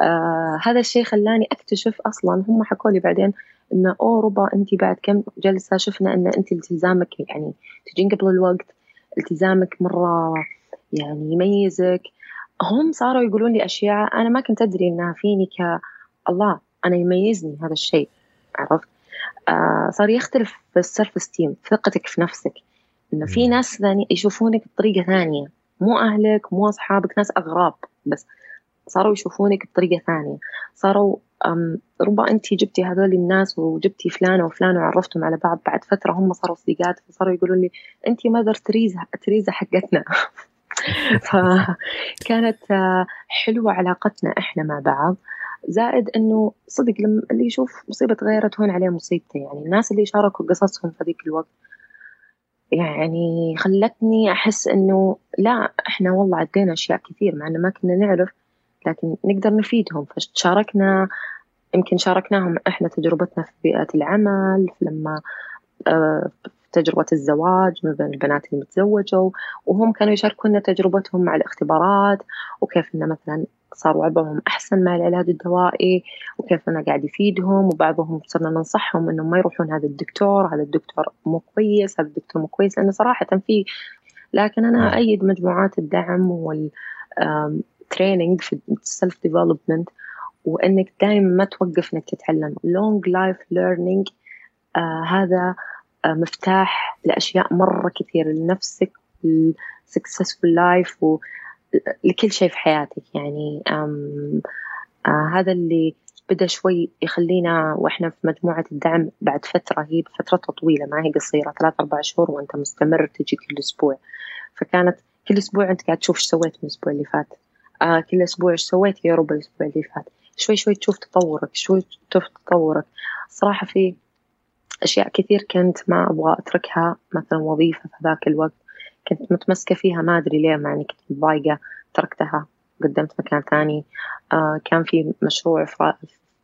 آه هذا الشيء خلاني أكتشف أصلا هم حكوا لي بعدين إنه أوه ربا انت بعد كم جلسة شفنا إن انت التزامك يعني تجين قبل الوقت التزامك مرة يعني يميزك. هم صاروا يقولون لي أشياء أنا ما كنت أدري إنها فيني ك الله أنا يميزني هذا الشيء عرفت؟ آه صار يختلف السلف ستيم ثقتك في نفسك. إنه في ناس ثاني يشوفونك بطريقة ثانية. مو أهلك مو أصحابك ناس أغراب بس صاروا يشوفونك بطريقة ثانية. صاروا ربما انت جبتي هذول الناس وجبتي فلانه وفلانه وعرفتهم على بعض بعد فترة هم صاروا صديقات فصاروا يقولون لي انت ماذر تريزا تريزا حقتنا. فكانت آه، حلوة علاقتنا إحنا مع بعض. زائد إنه صدق لما اللي يشوف مصيبة غيره تهون عليه مصيبته؟ يعني الناس اللي شاركوا قصصهم في ذيك الوقت يعني خلتني أحس إنه لا إحنا والله عدينا أشياء كثير مع إنه ما كنا نعرف لكن نقدر نفيدهم. فشاركنا يمكن شاركناهم إحنا تجربتنا في بيئة العمل لما آه، تجربة الزواج ما بين البنات اللي متزوجوا وهم كانوا يشاركونا تجربتهم مع الاختبارات وكيف إنه مثلا صار وضعهم أحسن مع العلاج الدوائي وكيف أنا قاعد يفيدهم وبعضهم صرنا ننصحهم إنهم ما يروحون هذا الدكتور هذا الدكتور مو كويس هذا الدكتور مو كويس لأنه صراحة في لكن أنا نعم. أأيد مجموعات الدعم وال training في ال self development وإنك دائما ما توقف إنك تتعلم lifelong learning هذا آه مفتاح لأشياء مرة كثير لنفسك ال successful life لكل شيء في حياتك يعني آه هذا اللي بدأ شوي يخلينا وإحنا في مجموعة الدعم بعد فترة هي فترتها طويلة ما هي قصيرة ثلاث أربع شهور وأنت مستمر تجي كل أسبوع. فكانت كل أسبوع أنت قاعد تشوف إيش سويت من الأسبوع اللي فات. آه كل أسبوع إيش سويت؟ يا رب الأسبوع اللي فات. شوي شوي تشوف تطورك شوي تشوف تطورك. صراحة في أشياء كثير كنت ما أبغى أتركها مثلا وظيفة في ذاك الوقت. كنت متمسكة فيها ما أدري ليه مع إني كنت متضايقة تركتها قدمت مكان ثاني. آه كان في مشروع في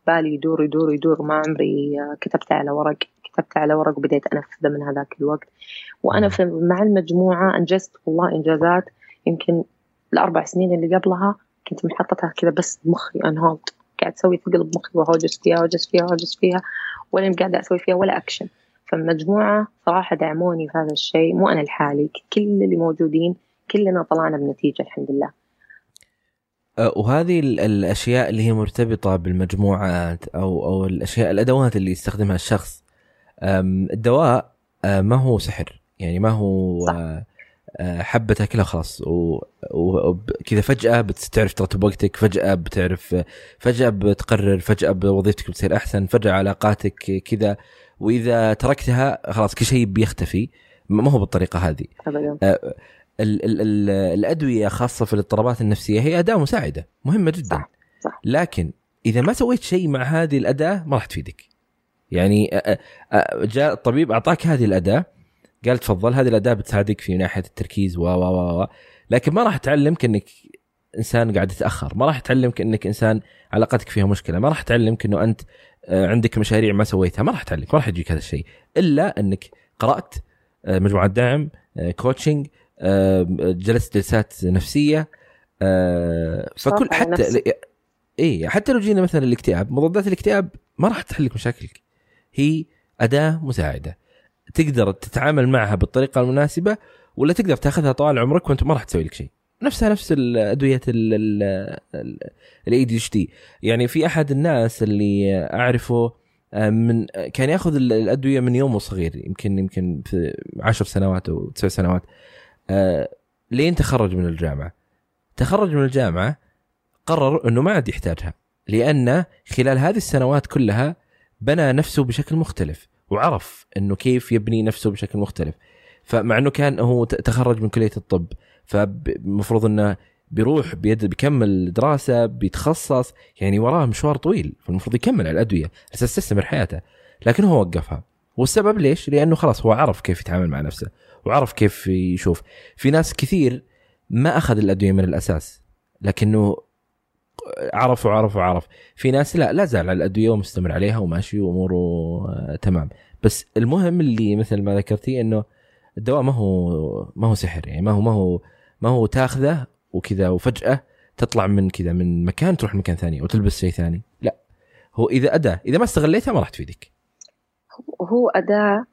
بالي يدور يدور يدور وما عمري آه كتبت على ورق كتبت على ورق وبديت أنفذه من هذاك الوقت. وأنا في مع المجموعة أنجزت والله إنجازات يمكن الأربع سنين اللي قبلها كنت محطتها كذا بس بمخي أن هولد قاعد أسوي ثقل بمخي وهوجس فيها هوجس فيها هوجس فيها ولا قاعدة أسوي فيها ولا أكشن فالمجموعة صراحة دعموني في هذا الشيء مو أنا لحالي كل اللي موجودين كلنا طلعنا بنتيجة الحمد لله أه، وهذه الأشياء اللي هي مرتبطة بالمجموعات أو أو الأشياء الأدوات اللي يستخدمها الشخص الدواء أه، ما هو سحر يعني ما هو. أه، حبة تاكلها خلاص وكذا فجأة بتعرف ترتب وقتك فجأة بتعرف فجأة بتقرر فجأة وظيفتك بتصير أحسن فجأة علاقاتك كذا وإذا تركتها خلاص كل شيء بيختفي. ما هو بالطريقة هذه. ابدا آه، ال ال ال الأدوية خاصة في الاضطرابات النفسية هي أداة مساعدة مهمة جدا. صح. صح. لكن إذا ما سويت شيء مع هذه الأداة ما راح تفيدك. يعني آه، آه، جاء الطبيب أعطاك هذه الأداة قال تفضل هذه الأداة بتساعدك في ناحية التركيز و و و. لكن ما راح تعلمك إنك إنسان قاعد تتأخر ما راح تعلمك إنك إنسان علاقتك فيها مشكلة ما راح تعلمك إنه أنت عندك مشاريع ما سويتها ما راح تعلمك ما راح يجيك هذا الشيء. إلا أنك قرأت آه، مجموعة دعم كوتشنج آه، جلست جلسات نفسية فكل حتى إي حتى لو جينا مثلا الاكتئاب مضادات الاكتئاب ما راح تحل لك مشاكلك. هي أداة مساعدة. تقدر تتعامل معها بالطريقة المناسبة ولا تقدر تاخذها طوال عمرك وأنت ما راح تسوي لك شيء. نفسها نفس الادويه ال ADHD يعني في أحد الناس اللي أعرفه آه، من كان يأخذ الأدوية من يومه صغير يمكن يمكن في عشر سنوات أو تسع سنوات. آه، لين تخرج من الجامعة. تخرج من الجامعة قرر إنه ما عاد يحتاجها لأن خلال هذه السنوات كلها بنى نفسه بشكل مختلف وعرف إنه كيف يبني نفسه بشكل مختلف. فمع إنه كان هو تخرج من كلية الطب فالمفروض إنه بيروح بيد بيكمل دراسة بيتخصص يعني وراه مشوار طويل فالمفروض يكمل على الأدوية أساس تستمر حياته. لكن هو وقفها. والسبب ليش؟ لأنه خلاص هو عرف كيف يتعامل مع نفسه وعرف كيف يشوف. في ناس كثير ما أخذ الأدوية من الأساس لكنه عرف وعرف وعرف. في ناس لا لا زال على الأدوية ومستمر عليها وماشي وأموره آه، تمام. بس المهم اللي مثل ما ذكرتي إنه الدواء ما هو ما هو سحر يعني ما هو ما هو ما هو تاخذه وكذا وفجأة تطلع من كذا من مكان تروح مكان ثاني وتلبس شيء ثاني. لا. هو إذا أداه إذا ما استغليتها ما راح تفيدك. هو أداة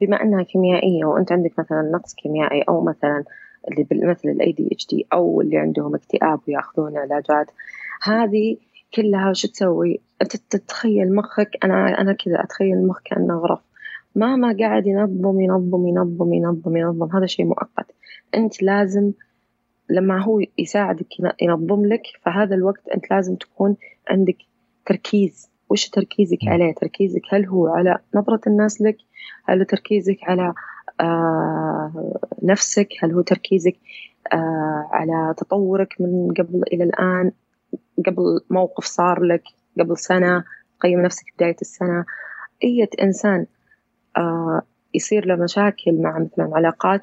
بما أنها كيميائية وأنت عندك مثلا نقص كيميائي أو مثلا اللي مثل ال ADHD أو اللي عندهم اكتئاب ويأخذون علاجات هذه كلها شو تسوي؟ أنت تتخيل مخك أنا أنا كذا أتخيل المخ كأنه غرف. مهما قاعد ينظم ينظم ينظم ينظم ينظم هذا شيء مؤقت. أنت لازم لما هو يساعدك ينظم لك فهذا الوقت أنت لازم تكون عندك تركيز. وش تركيزك عليه؟ تركيزك هل هو على نظرة الناس لك؟ هل تركيزك على آه نفسك؟ هل هو تركيزك آه على تطورك من قبل إلى الآن؟ قبل موقف صار لك قبل سنة قيم نفسك بداية السنة. أي إنسان آه يصير له مشاكل مع مثلا علاقات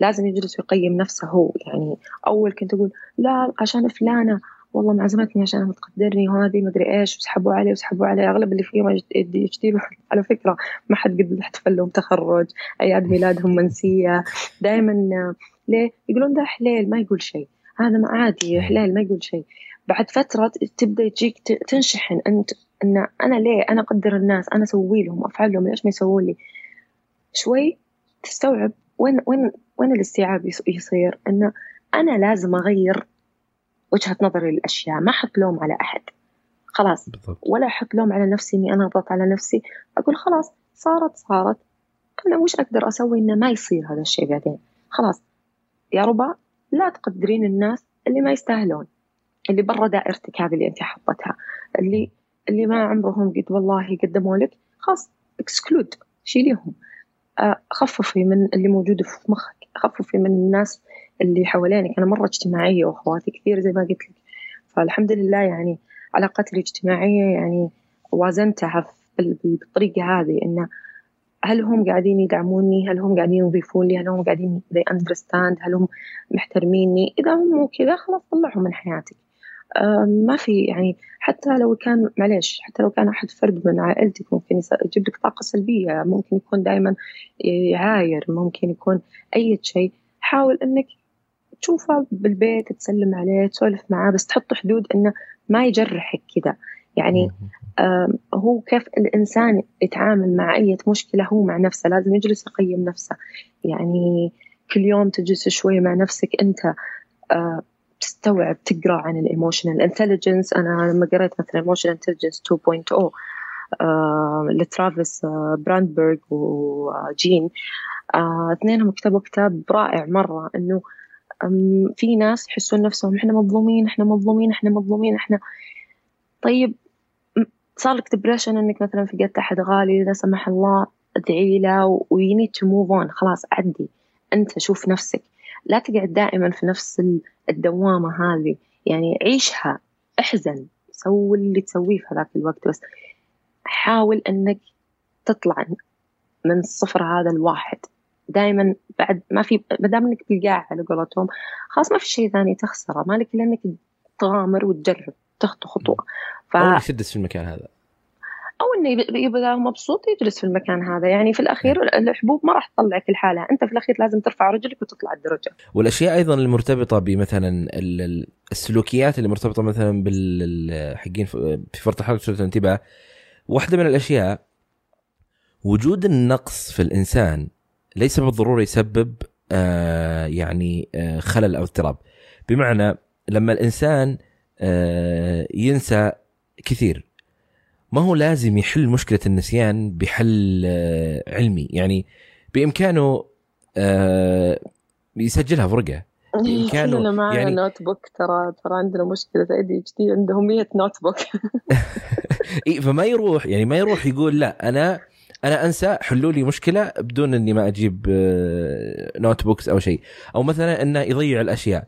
لازم يجلس ويقيم نفسه هو. يعني أول كنت أقول لا عشان فلانة والله ما عزمتني عشان ما تقدرني وهذه مدري إيش وسحبوا علي وسحبوا علي. أغلب اللي فيهم اتش دي على فكرة ما حد قد احتفل لهم تخرج اعياد ميلادهم منسية. دائما ليه؟ يقولون ده حليل ما يقول شيء. هذا ما عادي حليل ما يقول شيء. بعد فترة تبدأ تجيك تنشحن أنت إن أنا ليه؟ أنا أقدر الناس أنا أسوي لهم افعل لهم ليش ما يسوون لي؟ شوي تستوعب وين وين وين الاستيعاب يصير؟ إنه أنا لازم أغير وجهة نظري للأشياء ما أحط لوم على أحد. خلاص. بالضبط. ولا أحط لوم على نفسي إني أنا أضغط على نفسي. أقول خلاص صارت صارت. أنا وش أقدر أسوي إنه ما يصير هذا الشيء بعدين؟ خلاص. يا ربا لا تقدرين الناس اللي ما يستاهلون. اللي برا دائرتك هذه اللي أنت حطتها. اللي اللي ما عمرهم قد والله قدموا لك. خلاص اكسكلود شيليهم. آه، خففي من اللي موجود في مخك. خففي من الناس اللي حوالينك. أنا مرة اجتماعية وأخواتي كثير زي ما قلت لك. فالحمد لله يعني علاقتي الاجتماعية يعني وازنتها بالطريقة هذه إنه هل هم قاعدين يدعموني؟ هل هم قاعدين يضيفون لي هل هم قاعدين they understand هل هم محترميني؟ إذا هم مو كذا خلاص طلعهم من حياتك. ما في يعني حتى لو كان معليش حتى لو كان أحد فرد من عائلتك ممكن يجيب لك طاقة سلبية ممكن يكون دائما يعاير ممكن يكون أي شيء. حاول أنك تشوفه بالبيت تسلم عليه تسولف معاه بس تحط حدود إنه ما يجرحك كذا يعني هو كيف الإنسان يتعامل مع أي مشكلة هو مع نفسه لازم يجلس يقيم نفسه. يعني كل يوم تجلس شوي مع نفسك أنت. آه، تستوعب تقرأ عن ال emotional intelligence أنا لما قريت مثلا emotional intelligence 2.0 لترافيس برادبيري وجين اثنينهم كتبوا كتاب رائع مرة إنه في ناس يحسون نفسهم إحنا مظلومين إحنا مظلومين إحنا مظلومين إحنا. طيب صار لك depression إنك مثلا فقدت أحد غالي لا سمح الله ادعي له و you need to move on خلاص عدي. أنت شوف نفسك. لا تقعد دائما في نفس الدوامة هذه. يعني عيشها احزن سوي اللي تسويه في هذاك الوقت بس حاول إنك تطلع من الصفر هذا الواحد. دائما بعد ما في ما دام إنك بالقاع على قولتهم خلاص ما في شيء ثاني تخسره. مالك إلا إنك تغامر وتجرب تخطو خطوة. ف... تجلس في المكان هذا. أو إنه يبقى مبسوط يجلس في المكان هذا. يعني في الأخير الحبوب ما راح تطلعك الحاله أنت في الأخير لازم ترفع رجلك وتطلع الدرجة. والأشياء أيضا المرتبطة بمثلا السلوكيات اللي مرتبطة مثلا بالحقين في فرط حركه الانتباه. واحدة من الأشياء وجود النقص في الإنسان ليس بالضرورة يسبب آه يعني آه خلل أو اضطراب. بمعنى لما الإنسان آه ينسى كثير. ما هو لازم يحل مشكلة النسيان بحل آه علمي. يعني بإمكانه آه يسجلها في ورقه بإمكانه كلنا معنا يعني notebook ترى ترى عندنا مشكلة ADHD عندهم 100 notebook. فما يروح يعني ما يروح يقول لا أنا أنا أنسى حلوا لي مشكلة بدون إني ما أجيب note آه، books أو شيء. أو مثلا إنه يضيع الأشياء.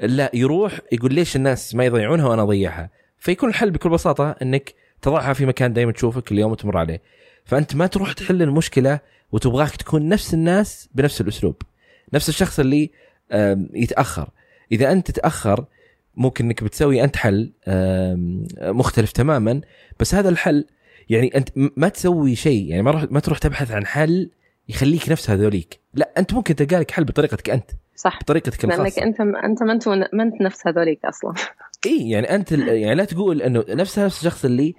لا يروح يقول ليش الناس ما يضيعونها وأنا أضيعها؟ فيكون الحل بكل بساطة إنك تضعها في مكان دائما تشوفه كل يوم وتمر عليه. فأنت ما تروح تحل المشكلة وتبغاك تكون نفس الناس بنفس الأسلوب. نفس الشخص اللي يتأخر. إذا أنت تتاخر ممكن إنك بتسوي أنت حل مختلف تماما بس هذا الحل يعني أنت ما تسوي شيء. يعني ما ما تروح تبحث عن حل يخليك نفس هذوليك. لا أنت ممكن تلقى لك حل بطريقتك أنت صح. بطريقتك الخاصة. لانك انت أنت ما أنت ما أنت نفس هذوليك أصلا. إي يعني أنت يعني لا تقول إنه نفس نفس الشخص اللي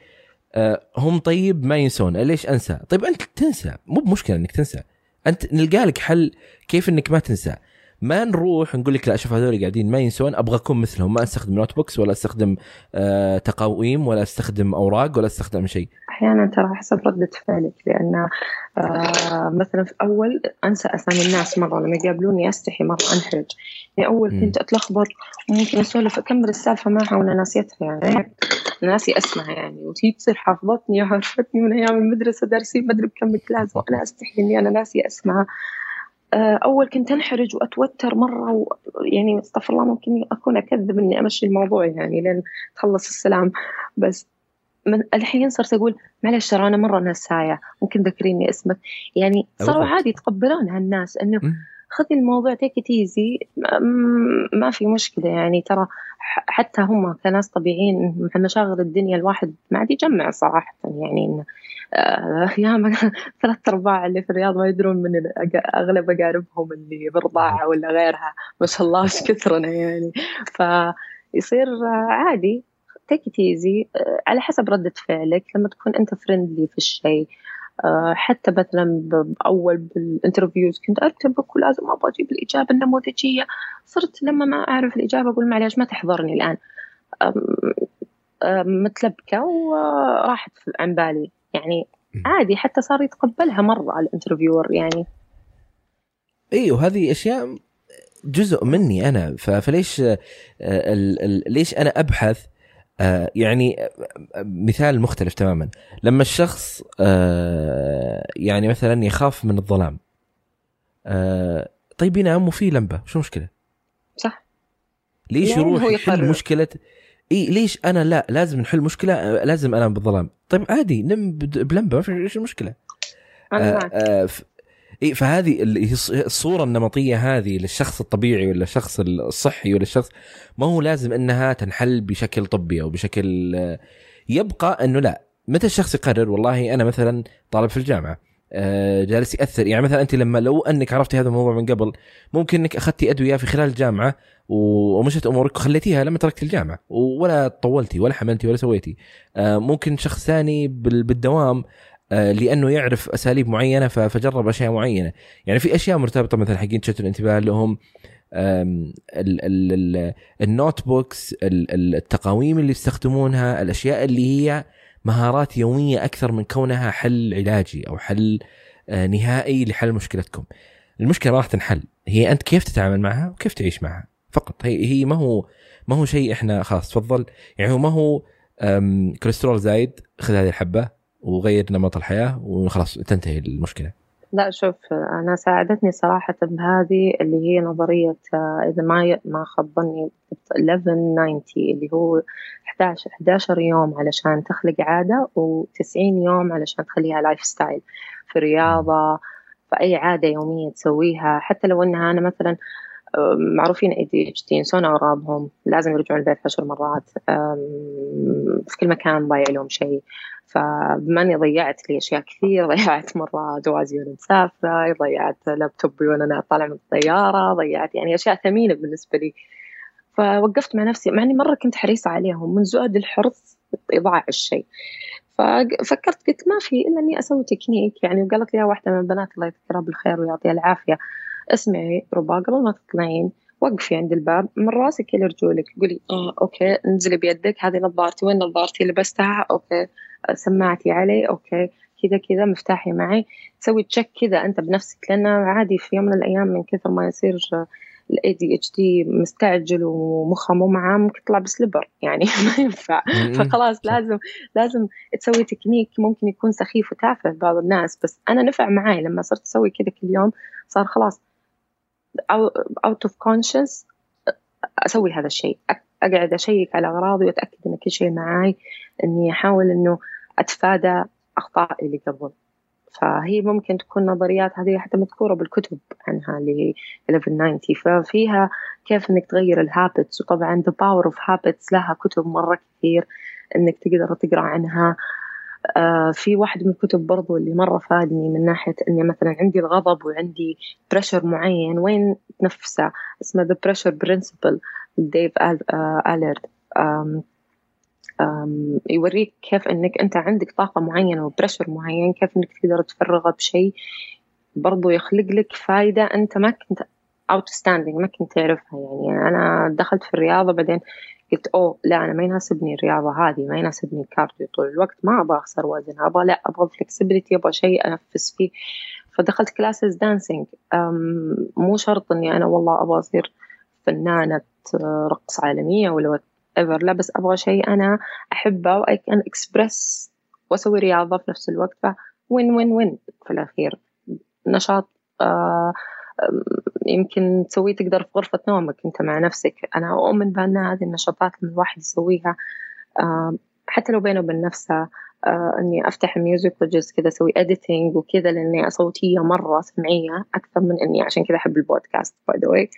آه هم طيب ما ينسون ليش أنسى؟ طيب أنت تنسى مو بمشكلة إنك تنسى. أنت نلقى لك حل كيف إنك ما تنسى. ما نروح نقول لك لا شوف هذول قاعدين ما ينسون أبغى أكون مثلهم ما أستخدم notebooks ولا أستخدم آه تقاويم ولا أستخدم أوراق ولا أستخدم شيء. أحيانا ترى حسب ردة فعلك لأن آه مثلا في اول أنسى أسامي الناس مرة لما يقابلوني أستحي مرة أنحرج. أول كنت أتلخبط وممكن أسولف أكمل السالفة معها وأنا ناسيتها يعني. ناسي اسمها يعني. وهي تصير حافظتني وعرفتني من أيام المدرسة دارسين ما أدري بكم class. وأنا أستحي إني أنا ناسي اسمها. آه، أول كنت أنحرج وأتوتر مرة و... يعني أستغفر الله ممكن أكون أكذب إني أمشي الموضوع يعني لين تخلص السلام. بس من الحين صرت أقول معلش ترى أنا مرة نسايه ممكن ذكريني اسمك. يعني صاروا عادي يتقبلونها الناس إنه خذي الموضوع take easy ما في مشكلة يعني. ترى حتى هم كناس طبيعيين مع مشاغل الدنيا الواحد ما عاد يجمع صراحة يعني آه، ياما ثلاث أرباع اللي في الرياض ما يدرون من أغلب أقاربهم اللي برضاعه ولا غيرها. ما شاء الله إيش كثرنا يعني. فيصير عادي. take easy على حسب ردة فعلك. لما تكون أنت friendly في الشيء آه، حتى مثلا بأول بال interviews كنت ارتبك ولازم أبغى أجيب الإجابة النموذجية. صرت لما ما أعرف الإجابة أقول معلش ما تحضرني الآن. متلبكة وراحت عن بالي. يعني عادي حتى صار يتقبلها مرة الانترفيور يعني. أيوه هذه أشياء جزء مني أنا. فليش آه، ليش أنا أبحث آه، يعني مثال مختلف تماما. لما الشخص آه، يعني مثلا يخاف من الظلام طيب ينام وفي لمبة شو المشكلة؟ صح. ليش يعني يروح يحل مشكلة؟ إي ليش أنا لا لازم نحل مشكلة لازم أنام بالظلام. طيب عادي نم بلمبة ما في إيش المشكلة أنا معك. آه اي فهذه الصورة النمطية هذه للشخص الطبيعي ولا الشخص الصحي ولا الشخص ما هو لازم إنها تنحل بشكل طبي أو بشكل آه، يبقى إنه لا. متى الشخص يقرر والله أنا مثلا طالب في الجامعة آه، جالس يأثر يعني مثلا أنت لما لو أنك عرفتي هذا الموضوع من قبل ممكن إنك أخذتي أدوية في خلال الجامعة ومشت أمورك وخليتيها لما تركت الجامعة ولا طولتي ولا حملتي ولا سويتي. آه، ممكن شخص ثاني بالدوام لأنه يعرف أساليب معينة فجرب أشياء معينة. يعني في أشياء مرتبطة مثلا حقين تشتت الانتباه لهم ال notebooks التقاويم اللي يستخدمونها الأشياء اللي هي مهارات يومية أكثر من كونها حل علاجي أو حل آه، نهائي لحل مشكلتكم. المشكلة ما راح تنحل. هي أنت كيف تتعامل معها وكيف تعيش معها؟ فقط. هي هي ما هو ما هو شيء إحنا خلاص تفضل. يعني هو ما هو كوليسترول زايد خذ هذه الحبة. وغير نمط الحياة وخلاص تنتهي المشكلة. لا شوف أنا ساعدتني صراحة بهذه اللي هي نظرية آه، إذا ما ما خاب ظني 1190 اللي هو 11 11 يوم علشان تخلق عادة و90 يوم علشان تخليها lifestyle في رياضة في أي عادة يومية تسويها. حتى لو إنها أنا مثلا معروفين ADHD ينسون أغراضهم لازم يرجعون البيت عشر مرات في كل مكان ضايع لهم شيء. فبما اني ضيعت لي أشياء كثير ضيعت مرة جوازي وأنا مسافرة ضيعت لابتوبي وأنا طالع من الطيارة ضيعت يعني أشياء ثمينة بالنسبة لي. فوقفت مع نفسي مع إني مرة كنت حريصة عليهم من زود الحرص اضاعه الشيء. ففكرت قلت ما في إلا إني أسوي تكنيك يعني وقالت لي واحدة من البنات الله يذكرها بالخير ويعطيها العافية اسمعي ربى قبل ما تطلعين وقفي عند الباب من راسك إلى رجولك قولي آه okay انزلي بيدك هذه نظارتي وين نظارتي؟ لبستها okay. سماعتي علي okay كذا كذا مفتاحي معي. تسوي check كذا أنت بنفسك لأنه عادي في يوم من الأيام من كثر ما يصير ال ADHD مستعجل ومخه مو معاه ممكن يطلع ب slipper يعني ما ينفع. فخلاص لازم لازم تسوي تكنيك ممكن يكون سخيف وتافه بعض الناس بس أنا نفع معي لما صرت أسوي كذا كل يوم صار خلاص out of conscious أسوي هذا الشيء. أقعد أشيك على أغراضي وأتأكد إن كل شيء معاي إني أحاول إنه أتفادى أخطائي اللي قبل. فهي ممكن تكون نظريات هذه حتى مذكورة بالكتب عنها ل 1190 ففيها كيف إنك تغير ال habits وطبعا The Power of Habits لها كتب مرة كثير إنك تقدر تقرأ عنها. آه في واحد من الكتب برضو اللي مرة فادني من ناحية إني مثلا عندي الغضب وعندي pressure معين. وين تنفسه؟ اسمه The Pressure Principle ديف أليرد يوريك كيف إنك أنت عندك طاقة معينة و pressure معين كيف إنك تقدر تفرغها بشيء برضو يخلق لك فايدة أنت ما كنت understanding ما كنت تعرفها. يعني أنا دخلت في الرياضة بعدين قلت أوه لا أنا ما يناسبني الرياضة هذه ما يناسبني ال cardio طول الوقت ما أبغى أخسر وزن أبغى لا أبغى flexibility أبغى شيء أنفس فيه. فدخلت classes dancing مو شرط إني أنا والله أبغى أصير فنانة رقص عالمية whatever لا بس أبغى شيء أنا أحبه و I can express وأسوي رياضة في نفس الوقت ف وين وين في الأخير. نشاط آه يمكن تسويه تقدر في غرفة نومك أنت مع نفسك. أنا أؤمن بأن هذه النشاطات اللي الواحد يسويها. آه حتى لو بينه وبين نفسه آه إني أفتح music وجلس كذا أسوي editing وكذا لأني صوتية مرة سمعية أكثر من إني عشان كذا أحب البودكاست by the way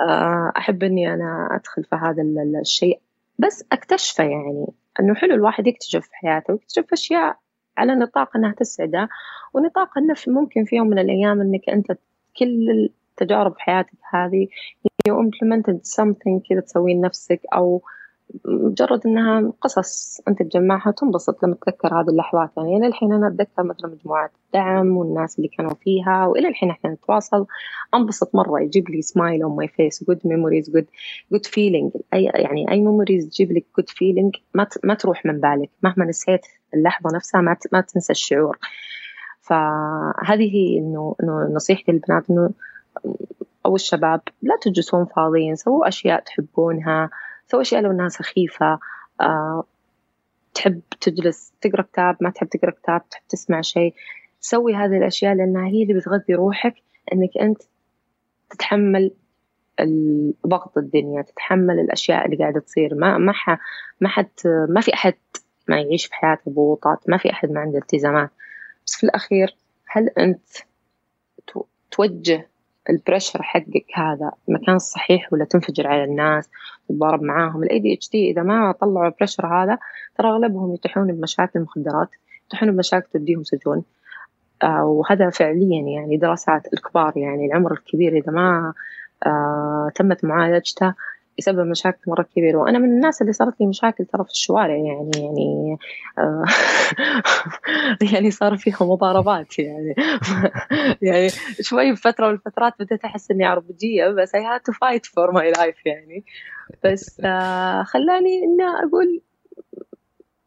آه، أحب إني أنا أدخل في هذا الشيء. بس أكتشفه يعني إنه حلو الواحد يكتشف في حياته ويكتشف أشياء على نطاق إنها تسعده ونطاق إنه ممكن في يوم من الأيام إنك أنت كل التجارب في حياتك هذه you implemented something كذا تسويه لنفسك أو مجرد إنها قصص أنت تجمعها تنبسط لما تذكر هذه اللحظات. يعني إلى الحين أنا أتذكر مثلا مجموعات الدعم والناس اللي كانوا فيها وإلى الحين إحنا نتواصل. أنبسط مرة يجيب لي smile on my face good memories good good feeling أي يعني أي memories تجيب لك good feeling ما ما تروح من بالك. مهما نسيت اللحظة نفسها ما ما تنسى الشعور. فهذه إنه نصيحتي للبنات إنه أو الشباب لا تجلسون فاضيين سووا أشياء تحبونها. سوي أشياء لو إنها سخيفة آه، تحب تجلس تقرأ كتاب ما تحب تقرأ كتاب تحب تسمع شيء. سوي هذه الأشياء لأنها هي اللي بتغذي روحك إنك أنت تتحمل ضغط الدنيا تتحمل الأشياء اللي قاعدة تصير. ما ما ح ما حد ما في أحد ما يعيش في حياته ضغوطات ما في أحد ما عنده التزامات. بس في الأخير هل أنت توجه ال pressure حقك هذا المكان الصحيح ولا تنفجر على الناس تتضارب معاهم. ال ADHD إذا ما طلعوا ال pressure هذا ترى أغلبهم يطيحون بمشاكل مخدرات يطيحون بمشاكل تديهم سجون. آه وهذا فعليا يعني دراسات الكبار يعني العمر الكبير إذا ما آه تمت معالجته يسبب مشاكل مرة كبيرة. وأنا من الناس اللي صارت لي مشاكل ترى في الشوارع يعني يعني آه يعني صار فيها مضاربات يعني. يعني شوي بفترة من الفترات بديت أحس إني عربجية بس I had to fight for my life يعني. بس آه خلاني إني أقول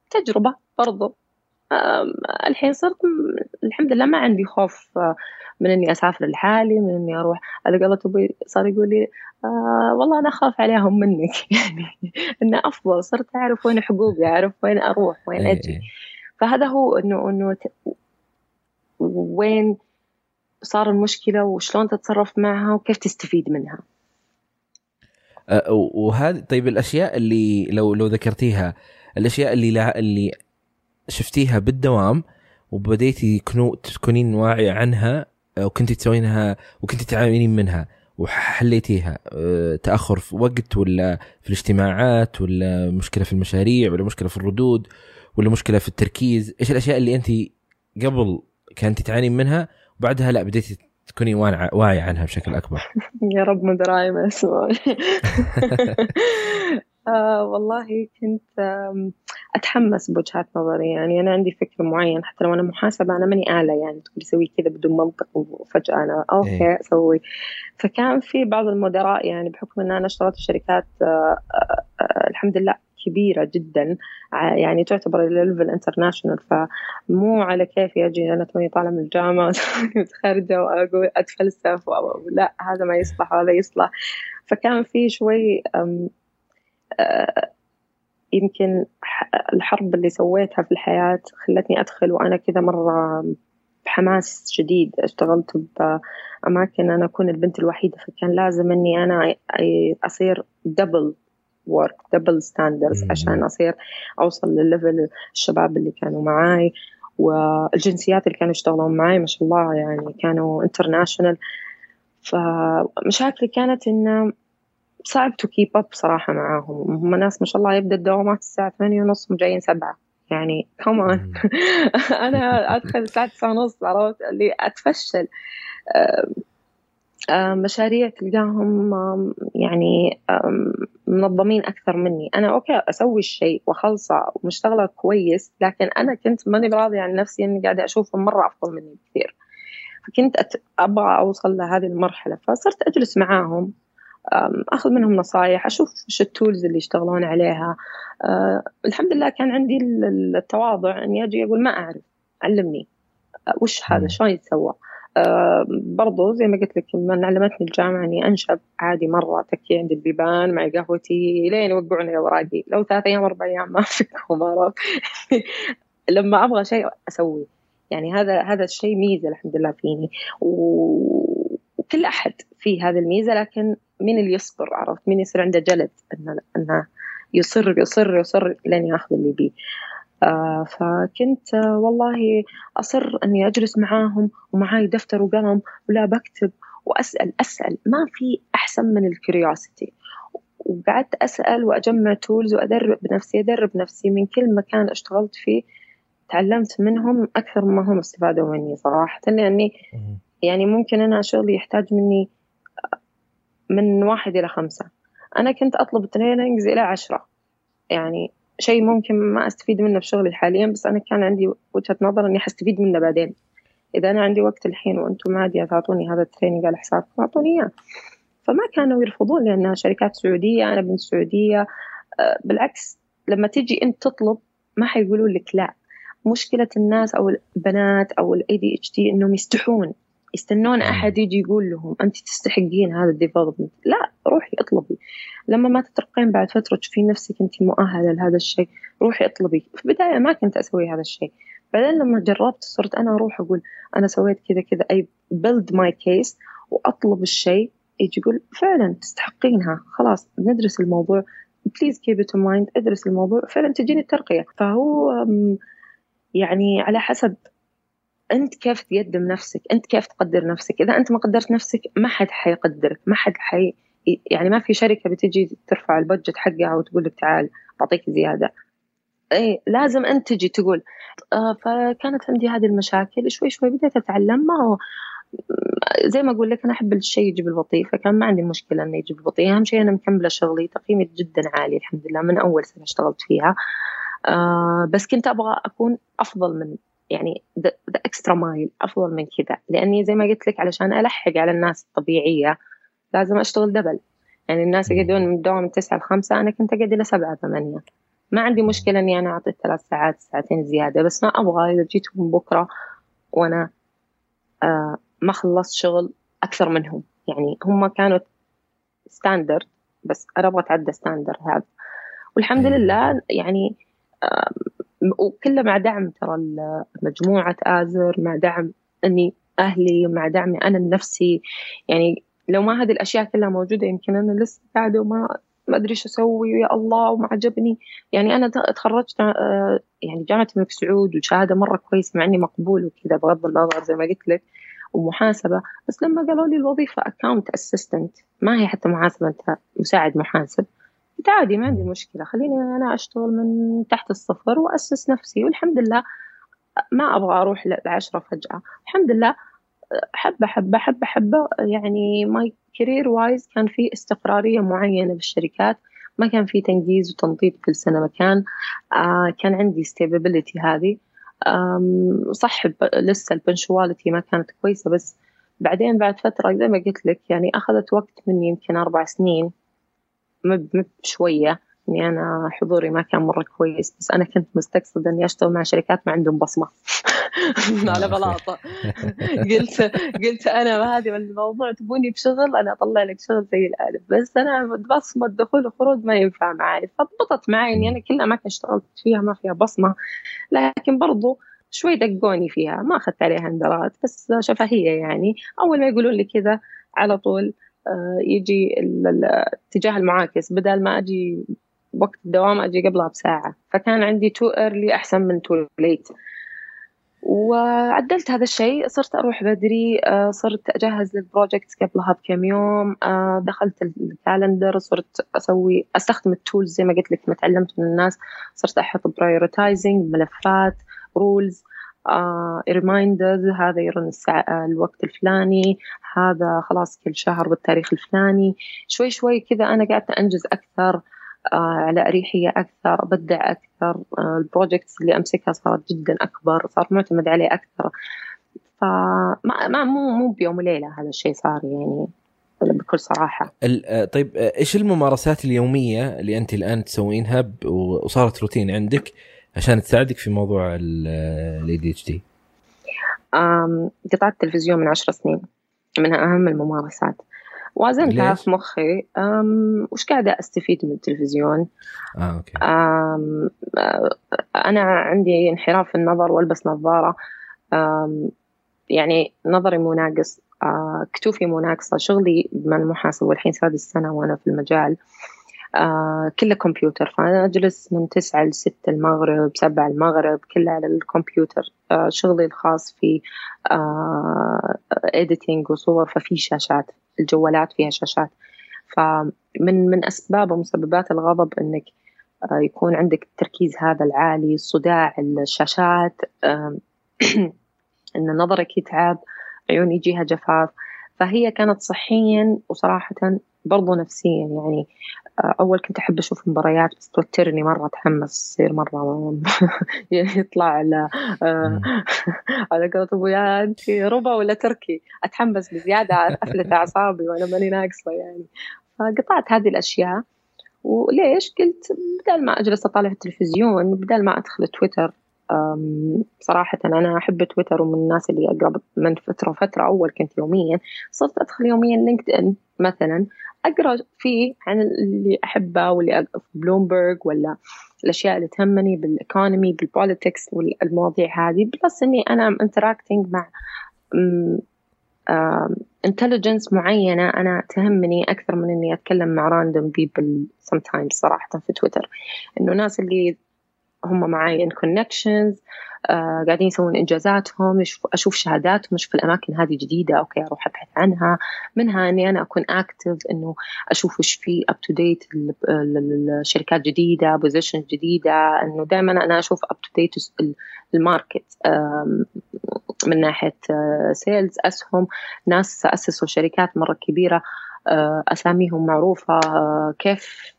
تجربة برضو. الحين صرت الحمد لله ما عندي خوف آه، من إني أسافر لحالي من إني أروح. هذا قالت أبوي صار يقول لي آه والله أنا أخاف عليهم منك. يعني إنه أفضل صرت أعرف وين حقوقي أعرف وين أروح وين إيه، أجي. فهذا هو إنه إنه وين صار المشكلة وشلون تتصرف معها وكيف تستفيد منها. أه وهذه طيب الأشياء اللي لو لو ذكرتيها الأشياء اللي لا اللي شفتيها بالدوام وبديتي تكونين واعية عنها وكنت تسوينها وكنت تعانين منها وحليتيها أه، تأخر في وقت ولا في الاجتماعات ولا مشكلة في المشاريع ولا مشكلة في الردود ولا مشكلة في التركيز. إيش الأشياء اللي انت قبل كانت تعانين منها وبعدها لا بديتي تكوني واعية عنها بشكل أكبر؟ يا رب من دراعي ما أسمع آه والله كنت آه أتحمس بوجهات نظري. يعني أنا عندي فكر معين حتى لو أنا محاسبة أنا ماني آلة. يعني تقول سوي كذا بدون منطق وفجأة أنا أوكي إيه. أسوي. فكان في بعض المدراء يعني بحكم إن أنا اشتغلت في شركات آه آه آه الحمد لله كبيرة جدا يعني تعتبر level international فمو على كيفي أجي أنا توني طالعة من الجامعة خارجة وأقول أتفلسف لا هذا ما يصلح وهذا يصلح. فكان في شوي يمكن الحرب اللي سويتها في الحياة خلتني أدخل وأنا كذا مرة بحماس شديد. اشتغلت بأماكن أنا أكون البنت الوحيدة فكان لازم إني أنا أصير double work double standards عشان أصير أوصل لل level الشباب اللي كانوا معاي والجنسيات اللي كانوا يشتغلون معي ما شاء الله يعني كانوا international فمشاكلي كانت إنه صعب to keep up صراحة معاهم. هم ناس ما شاء الله يبدأ الدوامات الساعة ثمانية ونص وجايين سبعة. يعني كمان أنا أدخل الساعة تسعة ونص عرفت؟ اللي أتفشل. مشاريع تلقاهم يعني منظمين أكثر مني. أنا أوكي أسوي الشيء وخلصه ومشتغلة كويس لكن أنا كنت ماني راضية عن نفسي إني قاعدة أشوفهم مرة أفضل مني بكثير. فكنت أبغى أوصل لهذه المرحلة فصرت أجلس معاهم. أخذ منهم نصايح أشوف إيش ال tools اللي يشتغلون عليها. أه الحمد لله كان عندي التواضع إني أجي أقول ما أعرف علمني. أه وش هذا؟ شلون يتسوى؟ أه برضو زي ما قلت لك من علمتني الجامعة إني أنشب عادي مرة تكي عند البيبان مع قهوتي لين يوقعوني أوراقي لو ثلاث أيام أربع أيام ما فيكم عرفت لما أبغى شيء أسوي. يعني هذا هذا الشيء ميزة الحمد لله فيني. وكل أحد فيه هذه الميزة لكن مين اللي يصبر عرفت؟ مين يصير عنده جلد إنه إنه يصر يصر يصر لين ياخذ اللي بيه آه فكنت آه والله أصر أني أجلس معاهم ومعاي دفتر وقلم ولا بكتب وأسأل أسأل. ما في أحسن من الكريوسيتي وقعدت أسأل وأجمع tools وأدرب نفسي أدرب نفسي من كل مكان اشتغلت فيه. تعلمت منهم أكثر مما هم استفادوا مني صراحة لأني يعني ممكن أنا شغلي يحتاج مني من واحد إلى خمسة. أنا كنت أطلب trainings إلى عشرة. يعني شيء ممكن ما أستفيد منه بشغلي حاليا بس أنا كان عندي وجهة نظر إني حستفيد منه بعدين. إذا أنا عندي وقت الحين وأنتم عادي تعطوني هذا ال training على حسابكم أعطوني إياه. فما كانوا يرفضون لأنها شركات سعودية أنا بنت سعودية آه، بالعكس لما تجي أنت تطلب ما حيقولوا لك لا. مشكلة الناس أو البنات أو اتش دي إنهم يستحون. يستنون أحد يجي يقول لهم أنت تستحقين هذا ال development لا روحي اطلبي. لما ما تترقين بعد فترة تشوفين نفسك أنت مؤهلة لهذا الشيء روحي اطلبي. في البداية ما كنت أسوي هذا الشيء. بعدين لما جربت صرت أنا أروح أقول أنا سويت كذا كذا I build my case وأطلب الشيء يجي يقول فعلا تستحقينها. خلاص ندرس الموضوع. please keep it mind ادرس الموضوع. فعلا تجيني الترقية. فهو يعني على حسب أنت كيف تقدم نفسك؟ أنت كيف تقدر نفسك؟ إذا أنت ما قدرت نفسك ما حد حيقدرك ما حد حي يعني ما في شركة بتجي ترفع ال budget حقها وتقول لك تعال بعطيك زيادة. اي لازم أنت تجي تقول آه فكانت عندي هذه المشاكل شوي شوي بديت أتعلم ما هو زي ما أقول لك أنا أحب الشيء يجي بالبطيء فكان ما عندي مشكلة إنه يجي بالبطيء أهم شيء أنا مكملة شغلي تقييمي جدا عالي الحمد لله من أول سنة اشتغلت فيها. آه بس كنت أبغى أكون أفضل من يعني the extra mile أفضل من كذا. لأني زي ما قلت لك علشان ألحق على الناس الطبيعية لازم أشتغل double يعني الناس يقعدون من الدوام من تسعة لخمسة أنا كنت أقعد إلى سبعة ثمانية. ما عندي مشكلة إني أنا أعطي ثلاث ساعات ساعتين زيادة بس ما أبغى إذا جيت من بكرة وأنا آه ما خلصت شغل أكثر منهم. يعني هم كانوا standard بس أنا أبغى أتعدى standard هذا. والحمد لله يعني آه وكله مع دعم ترى مجموعة آزر مع دعم أني أهلي مع دعمي أنا النفسي يعني لو ما هذه الأشياء كلها موجودة يمكن أنا لسه قاعدة وما ما أدري شو أسوي يا الله وما عجبني. يعني أنا تخرجت آه، يعني جامعة الملك سعود وشهادة مرة كويس مع إني مقبول وكذا بغض النظر زي ما قلت لك ومحاسبة. بس لما قالوا لي الوظيفة account assistant ما هي حتى محاسبة أنت مساعد محاسب. قلت عادي ما عندي مشكلة. خليني أنا أشتغل من تحت الصفر وأسس نفسي. والحمد لله ما أبغى أروح لعشرة فجأة. الحمد لله حبة حبة حبة حبة. يعني my career wise كان في استقرارية معينة بالشركات ما كان في تنقيز وتنطيط كل سنة مكان. آه كان عندي stability هذه. صح لسه ال punctuality ما كانت كويسة بس بعدين بعد فترة زي ما قلت لك يعني أخذت وقت مني يمكن أربع سنين. مب شوية إني أنا حضوري ما كان مرة كويس بس أنا كنت مستقصدة إني أشتغل مع شركات ما عندهم بصمة. على بلاطة. قلت قلت أنا هذه الموضوع تبوني بشغل أنا أطلع لك شغل زي الألف. بس أنا بصمة دخول وخروج ما ينفع معي. فضبطت معي إني أنا كل أماكن اشتغلت فيها ما فيها بصمة. لكن برضو شوي دقوني فيها. ما أخذت عليها إنذارات بس شفهية يعني. أول ما يقولون لي كذا على طول يجي الاتجاه المعاكس. بدل ما أجي وقت الدوام أجي قبلها بساعة. فكان عندي too early أحسن من too late وعدلت هذا الشيء. صرت أروح بدري. آه، صرت أجهز لل project قبلها بكم يوم. آه، دخلت ال calendar. صرت أسوي أستخدم ال tools زي ما قلت لك ما تعلمت من الناس. صرت أحط prioritizing ملفات rules reminders هذا يرن الوقت الفلاني. هذا خلاص كل شهر بالتاريخ الفلاني. شوي شوي كذا أنا قاعدة أنجز أكثر آه، على أريحية أكثر أبدع أكثر آه، ال projects اللي أمسكها صارت جدا أكبر صار معتمد عليه أكثر. فما ما مو مو بيوم وليلة هذا الشيء صار يعني بكل صراحة. آه، طيب إيش الممارسات اليومية اللي أنت الآن تسوينها وصارت روتين عندك عشان تساعدك في موضوع ال ADHD؟ قطعت التلفزيون من عشر سنين. منها أهم الممارسات. وازنتها في مخي وش قاعدة أستفيد من التلفزيون؟ آه، أوكي. أم أنا عندي انحراف في النظر وألبس نظارة. يعني نظري مو ناقص آه، كتوفي مو ناقصة شغلي من المحاسب والحين سادس سنة وأنا في المجال. آه كله كمبيوتر. فأنا أجلس من تسعة لستة المغرب سبعة المغرب كله على الكمبيوتر. آه شغلي الخاص في آه إديتينج وصور ففي شاشات الجوالات فيها شاشات. فمن من أسباب ومسببات الغضب إنك آه يكون عندك التركيز هذا العالي صداع الشاشات آه إن نظرك يتعب عيون يجيها جفاف. فهي كانت صحيا وصراحة برضو نفسيا يعني أول كنت أحب أشوف مباريات بس توترني مرة أتحمس يصير مرة يعني يطلع على آه، على قولة أبويا أنت ربا ولا تركي؟ أتحمس بزيادة أفلت أعصابي وأنا ماني ناقصة يعني. فقطعت هذه الأشياء وليش؟ قلت بدل ما أجلس أطالع في التلفزيون بدل ما أدخل تويتر صراحة أنا أحب تويتر ومن الناس اللي أقرب من فترة وفترة أول كنت يوميا صرت أدخل يوميا LinkedIn مثلا. أقرأ فيه عن اللي أحبه واللي في بلومبرج ولا الأشياء اللي تهمني بال economy بال politics والمواضيع هذه. plus إني أنا interacting مع intelligence معينة أنا تهمني أكثر من إني أتكلم مع random people sometimes صراحة في تويتر إنه ناس اللي هم معي in connections آه قاعدين يسوون إنجازاتهم أشوف شهاداتهم أشوف الأماكن هذه جديدة أوكي أروح أبحث عنها. منها إني أنا أكون active إنه أشوف وش في up to date الشركات جديدة position جديدة إنه دائما أنا أشوف up to date ال market. من ناحية sales آه، أسهم ناس أسسوا شركات مرة كبيرة آه، أساميهم معروفة آه، كيف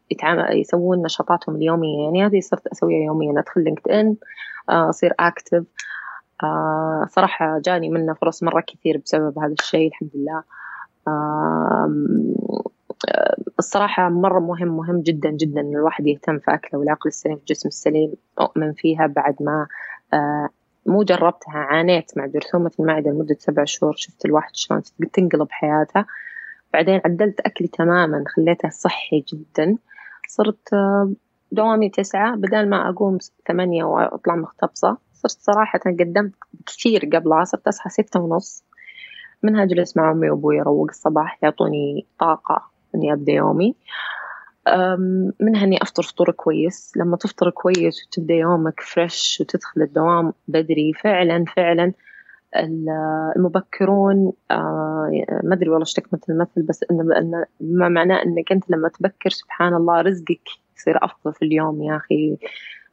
يسوون نشاطاتهم اليومية. يعني هذه صرت أسويها يوميا أدخل LinkedIn أصير active صراحة جاني منه فرص مرة كثير بسبب هذا الشيء الحمد لله. الصراحة مرة مهم مهم جدا جدا إن الواحد يهتم في أكله والعقل السليم في الجسم السليم أؤمن فيها بعد ما مو جربتها عانيت مع جرثومة المعدة لمدة سبع شهور شفت الواحد شلون تنقلب حياته. بعدين عدلت أكلي تماما خليته صحي جدا. صرت آه، دوامي تسعة. بدل ما أقوم ثمانية وأطلع مختبصة صرت صراحة قدمت كثير قبلها صرت أصحى ستة ونص. منها أجلس مع أمي وأبوي أروق الصباح يعطوني طاقة إني أبدأ يومي. منها إني أفطر فطور كويس. لما تفطر كويس وتبدأ يومك fresh وتدخل الدوام بدري فعلا فعلا المبكرون آه، ما أدري والله إيش تكمله المثل بس إنه ما معناه إنك أنت لما تبكر سبحان الله رزقك يصير أفضل في اليوم يا أخي.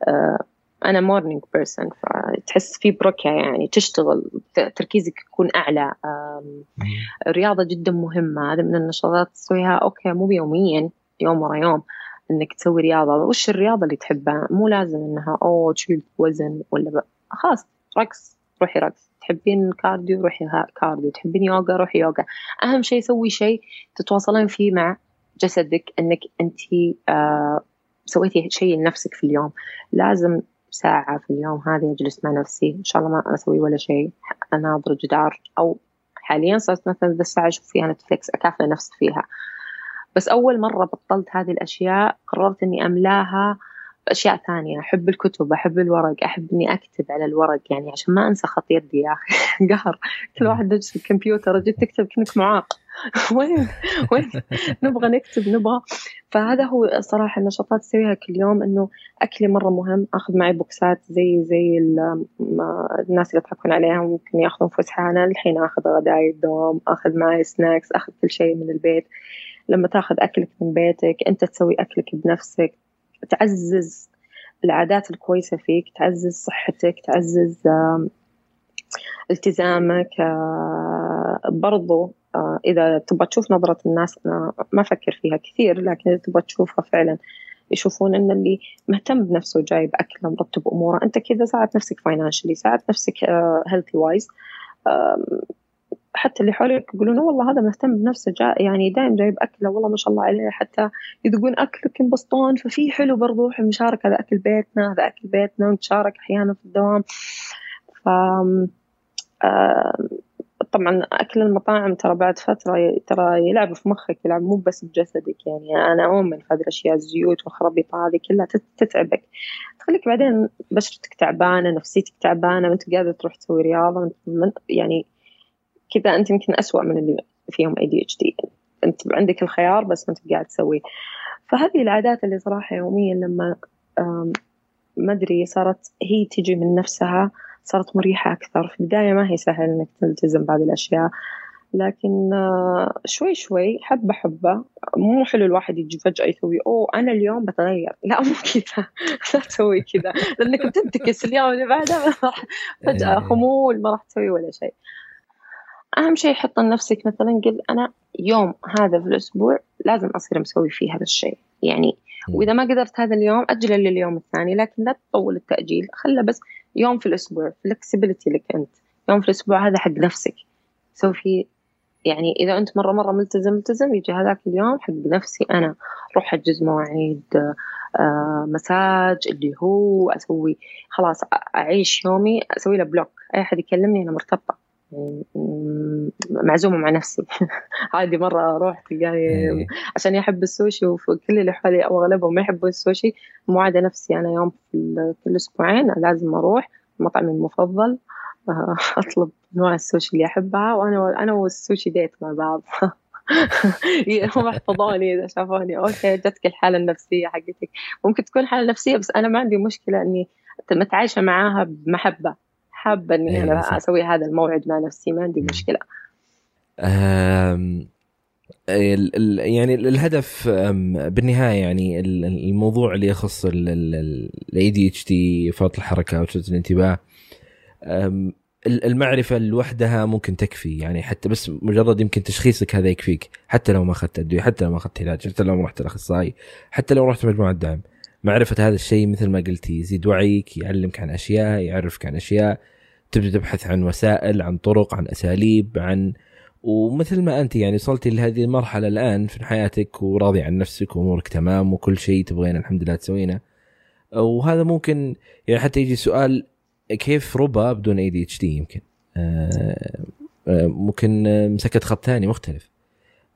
آه، أنا morning person فتحس في بركة يعني تشتغل تركيزك يكون أعلى. الرياضه جدا مهمة هذا من النشاطات تسويها أوكي مو يوميا يوم ورا يوم إنك تسوي رياضة. وش الرياضة اللي تحبها؟ مو لازم إنها أوه تشيل وزن ولا خلاص رقص روحي رقص. تحبين cardio روحي cardio تحبين يوغا روحي يوغا. أهم شيء سوي شيء تتواصلين فيه مع جسدك أنك أنت آه سويتي شيء لنفسك في اليوم. لازم ساعة في اليوم هذه أجلس مع نفسي. إن شاء الله ما أسوي ولا شيء. أناظر جدار أو حاليا صرت مثلا ذا الساعة أشوف فيها Netflix أكافئ نفسي فيها. بس أول مرة بطلت هذه الأشياء قررت إني أملاها أشياء ثانية. أحب الكتب أحب الورق أحب إني أكتب على الورق يعني عشان ما أنسى خط يدي يا أخي. قهر. كل واحد يجلس الكمبيوتر جيت تكتب كأنك معاق. وين؟ وين؟ نبغى نكتب نبغى. فهذا هو الصراحة النشاطات أسويها كل يوم إنه أكلي مرة مهم. أخذ معي بوكسات زي زي الناس اللي يضحكون عليها ممكن يأخذون فسحة أنا الحين أخذ غداي الدوام أخذ معي سناكس أخذ كل شيء من البيت. لما تأخذ أكلك من بيتك أنت تسوي أكلك بنفسك. تعزز العادات الكويسة فيك تعزز صحتك تعزز التزامك برضو إذا تبغى تشوف نظرة الناس أنا ما أفكر فيها كثير لكن إذا تبغى تشوفها فعلا يشوفون إن اللي مهتم بنفسه جايب اكله مرتب أموره أنت كذا ساعد نفسك financially ساعد نفسك healthy wise حتى اللي حولك يقولون والله هذا مهتم بنفسه جاء يعني دايم جايب أكله والله ما شاء الله عليه. حتى يذوقون أكلك ينبسطون ففي حلو برضو المشاركة هذا أكل بيتنا هذا أكل بيتنا ونتشارك أحيانا في الدوام. ف طبعا أكل المطاعم ترى بعد فترة ترى يلعب في مخك يلعب مو بس بجسدك يعني أنا أؤمن في هذه الأشياء الزيوت والخرابيط هذه كلها تتعبك. تخليك بعدين بشرتك تعبانة نفسيتك تعبانة ما أنت قادر تروح تسوي رياضة يعني كذا أنت يمكن أسوأ من اللي فيهم اي دي اتش دي أنت عندك الخيار بس ما أنت قاعد تسويه فهذه العادات اللي صراحة يوميا لما ما أدري صارت هي تجي من نفسها صارت مريحة أكثر. في البداية ما هي سهل إنك تلتزم بهذه الأشياء. لكن شوي شوي حبة حبة. مو حلو الواحد يجي فجأة يسوي أوه أنا اليوم بتغير. لا مو كذا. لا تسوي كذا. لأنك بتنتكس اليوم اللي بعده فجأة إيه. خمول ما راح تسوي ولا شيء. أهم شيء حط لنفسك مثلا قل أنا يوم هذا في الأسبوع لازم أصير مسوي فيه هذا الشيء. يعني وإذا ما قدرت هذا اليوم أجله لليوم الثاني لكن لا تطول التأجيل. خله بس يوم في الأسبوع فلكسبيتي لك أنت. يوم في الأسبوع هذا حق نفسك. سوي فيه يعني إذا أنت مرة مرة ملتزم ملتزم يجي هذاك اليوم حق نفسي أنا. روح أحجز مواعيد آه مساج اللي هو أسوي خلاص أعيش يومي أسوي له block أي أحد يكلمني أنا مرتبطة. معزومة مع نفسي. عادي مرة أروح تلقاني إيه. عشاني أحب السوشي وكل اللي حولي أو أغلبهم ما يحبوا السوشي. موعدة نفسي أنا يوم في كل أسبوعين لازم أروح. مطعمي المفضل. أطلب نوع السوشي اللي أحبها. وأنا أنا والسوشي date مع بعض. هم احفظوني إذا شافوني. أوكي جتك الحالة النفسية حقتك. ممكن تكون حالة نفسية بس أنا ما عندي مشكلة إني متعايشة معاها بمحبة. حابة إني أيه أنا أسوي هذا الموعد مع نفسي ما عندي مشكلة. يعني الهدف بالنهاية يعني الموضوع اللي يخص ال ADHD فرط الحركة وتشتت الانتباه. المعرفة لوحدها ممكن تكفي يعني حتى بس مجرد يمكن تشخيصك هذا يكفيك حتى لو ما أخذت أدوية حتى لو ما أخذت علاج حتى لو رحت الأخصائي حتى لو رحت مجموعة دعم. معرفة هذا الشيء مثل ما قلتي يزيد وعيك يعلمك عن أشياء يعرفك عن أشياء تبدأ تبحث عن وسائل عن طرق عن أساليب عن ومثل ما أنت يعني وصلتي لهذه المرحلة الآن في حياتك وراضي عن نفسك وأمورك تمام وكل شيء تبغين الحمد لله تسوينه. وهذا ممكن يعني حتى يجي سؤال كيف ربا بدون اي دي اتش دي يمكن؟ آه، آه، ممكن مسكت خط ثاني مختلف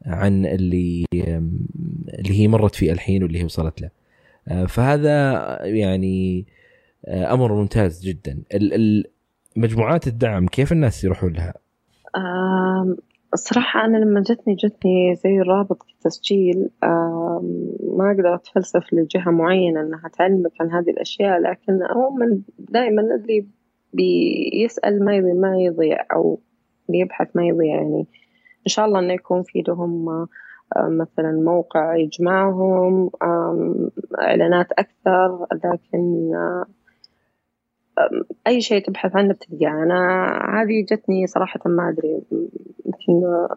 عن اللي اللي هي مرت فيه الحين واللي هي وصلت له. فهذا يعني أمر ممتاز جدا. مجموعات الدعم كيف الناس يروحون لها؟ الصراحة أنا لما جتني جتني زي رابط التسجيل. ما أقدر أتفلسف لجهة معينة أنها تعلمك عن هذه الأشياء لكن عموما دائما اللي بيسأل ما يضيع ما يضيع أو بيبحث ما يضيع يعني. إن شاء الله إنه يكون في لهم مثلا موقع يجمعهم إعلانات أكثر لكن أي شيء تبحث عنه بتلقاه. أنا هذه جتني صراحة ما أدري يمكن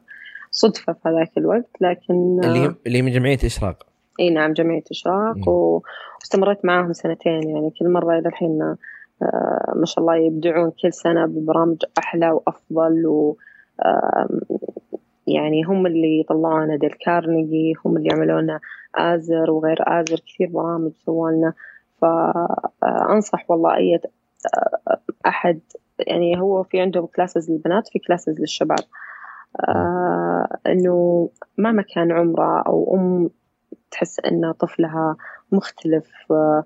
صدفة في هذاك الوقت لكن اللي اللي من جمعية إشراق. إي نعم جمعية إشراق واستمريت معاهم سنتين. يعني كل مرة إلى الحين ما شاء الله يبدعون كل سنة ببرامج أحلى وأفضل و يعني هم اللي يطلعونا ديل كارنيجي هم اللي يعملوا لنا others وغير others كثير برامج سووا لنا. فأنصح والله أي أحد يعني هو في عندهم classes للبنات في classes للشباب. آه إنه مهما كان عمره أو أم تحس أن طفلها مختلف آه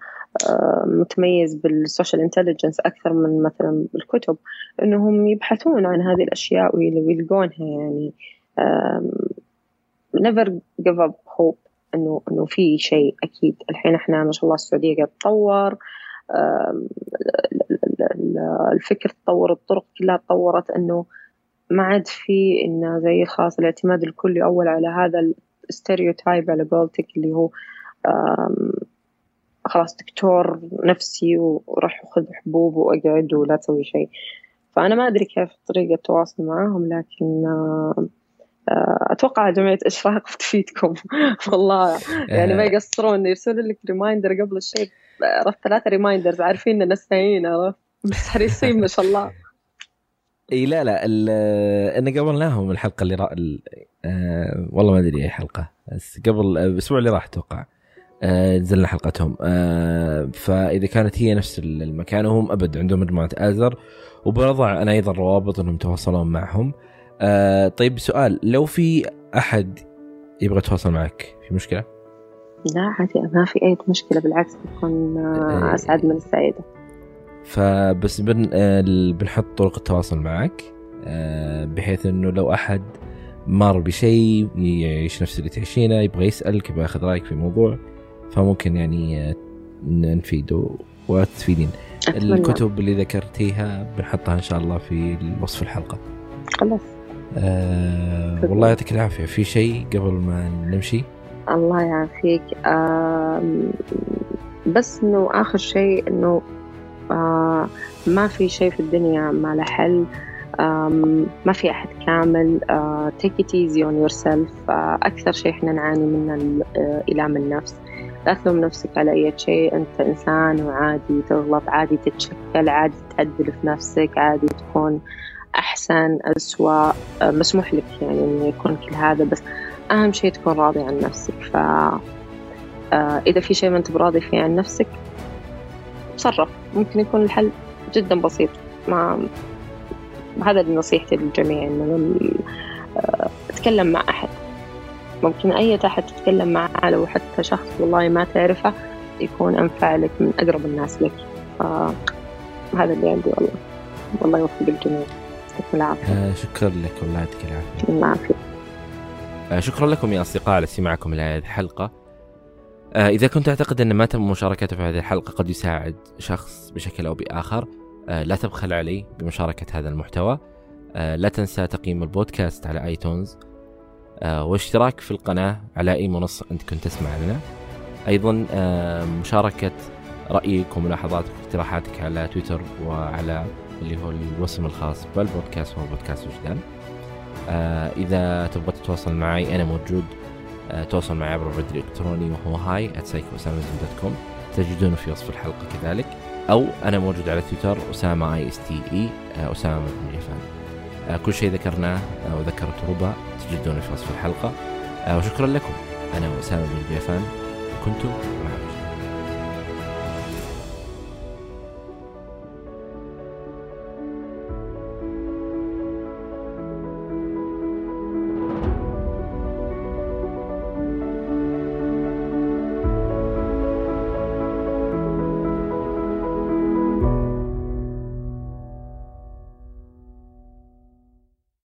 متميز بال social intelligence أكثر من مثلا بالكتب. إنهم يبحثون عن هذه الأشياء ويلقونها يعني. Never give up hope إنه إنه في شيء أكيد. الحين إحنا ما شاء الله السعودية قاعد تتطور الفكر تطور الطرق كلها تطورت إنه ما عاد في إنه زي خلاص الاعتماد الكلي أول على هذا ال stereotype على قولتك اللي هو خلاص دكتور نفسي وروح خذ حبوب وأقعد ولا تسوي شيء. فأنا ما أدري كيف طريقة التواصل معاهم لكن أتوقع جمعية اشراق تفيدكم. والله يعني ما يقصرون يرسلوا لك reminder قبل الشيء. عرفت ثلاثة reminders عارفين إن نستعين عرفت؟ بس حريصين ما شاء الله. إي لا لا انا قبلناهم الحلقة اللي راح آه والله ما أدري أي حلقة. بس قبل الأسبوع اللي راح أتوقع آه نزلنا حلقتهم. آه فإذا كانت هي نفس المكان وهم أبد عندهم مجموعة ازر وبضع أنا أيضا روابط إنهم يتواصلون معهم. آه طيب سؤال لو في أحد يبغى يتواصل معك في مشكلة؟ لا عادي ما في أي مشكلة بالعكس بكون آه، أسعد من السعيدة. فبس بن آه، بنحط طرق التواصل معك آه، بحيث إنه لو أحد مر بشيء يعيش نفس اللي تعيشينه يبغى يسألك يبغى ياخذ رأيك في موضوع فممكن يعني نفيده وتفيدين. الكتب اللي ذكرتيها بنحطها إن شاء الله في وصف الحلقة. خلاص. آه والله يعطيك العافية. في شيء قبل ما نمشي؟ الله يعافيك. آه بس إنه آخر شيء إنه آه ما في شيء في الدنيا ما له حل. ما في أحد كامل. آه، take it easy on yourself. آه، أكثر شيء إحنا نعاني منه إلام النفس لا تلوم نفسك على أي شيء. أنت إنسان وعادي تغلط عادي تتشكل عادي تعدل في نفسك عادي تكون أحسن أسوأ آه، مسموح لك يعني إنه يكون كل هذا بس أهم شيء تكون راضي عن نفسك. ف آه، إذا في شيء ما أنت براضي فيه عن نفسك تصرف. ممكن يكون الحل جدا بسيط. ما هذا نصيحتي للجميع إنه آه، تتكلم مع أحد. ممكن أي أحد تتكلم معه لو حتى شخص والله ما تعرفه يكون أنفع لك من أقرب الناس لك. فهذا اللي عندي والله. والله يوفق الجميع يعطيكم العافية. آه شكرا لك والله يعطيك العافية. العافية. آه شكرا لكم يا أصدقاء على استماعكم لهذه الحلقة. آه إذا كنت تعتقد أن ما تم مشاركته في هذه الحلقة قد يساعد شخص بشكل أو بآخر آه لا تبخل علي بمشاركة هذا المحتوى. آه لا تنسى تقييم البودكاست على آيتونز. آه واشتراك في القناة على أي منصة أنت كنت تسمع لنا. أيضا آه مشاركة رأيك وملاحظاتك واقتراحاتك على تويتر وعلى اللي هو الوسم الخاص بالبودكاست هو بودكاست وجدان. آه إذا تبغى تتواصل معي أنا موجود. آه تواصل معي عبر البريد الإلكتروني وهو هاي dot com تجدونه في وصف الحلقة كذلك. أو أنا موجود على تويتر أسامة اي اس تي اي أسامة بن جفان. آه كل شيء ذكرناه آه وذكرته ربى تجدونه في وصف الحلقة. آه وشكرا لكم. أنا أسامة بن جيفان كنت معكم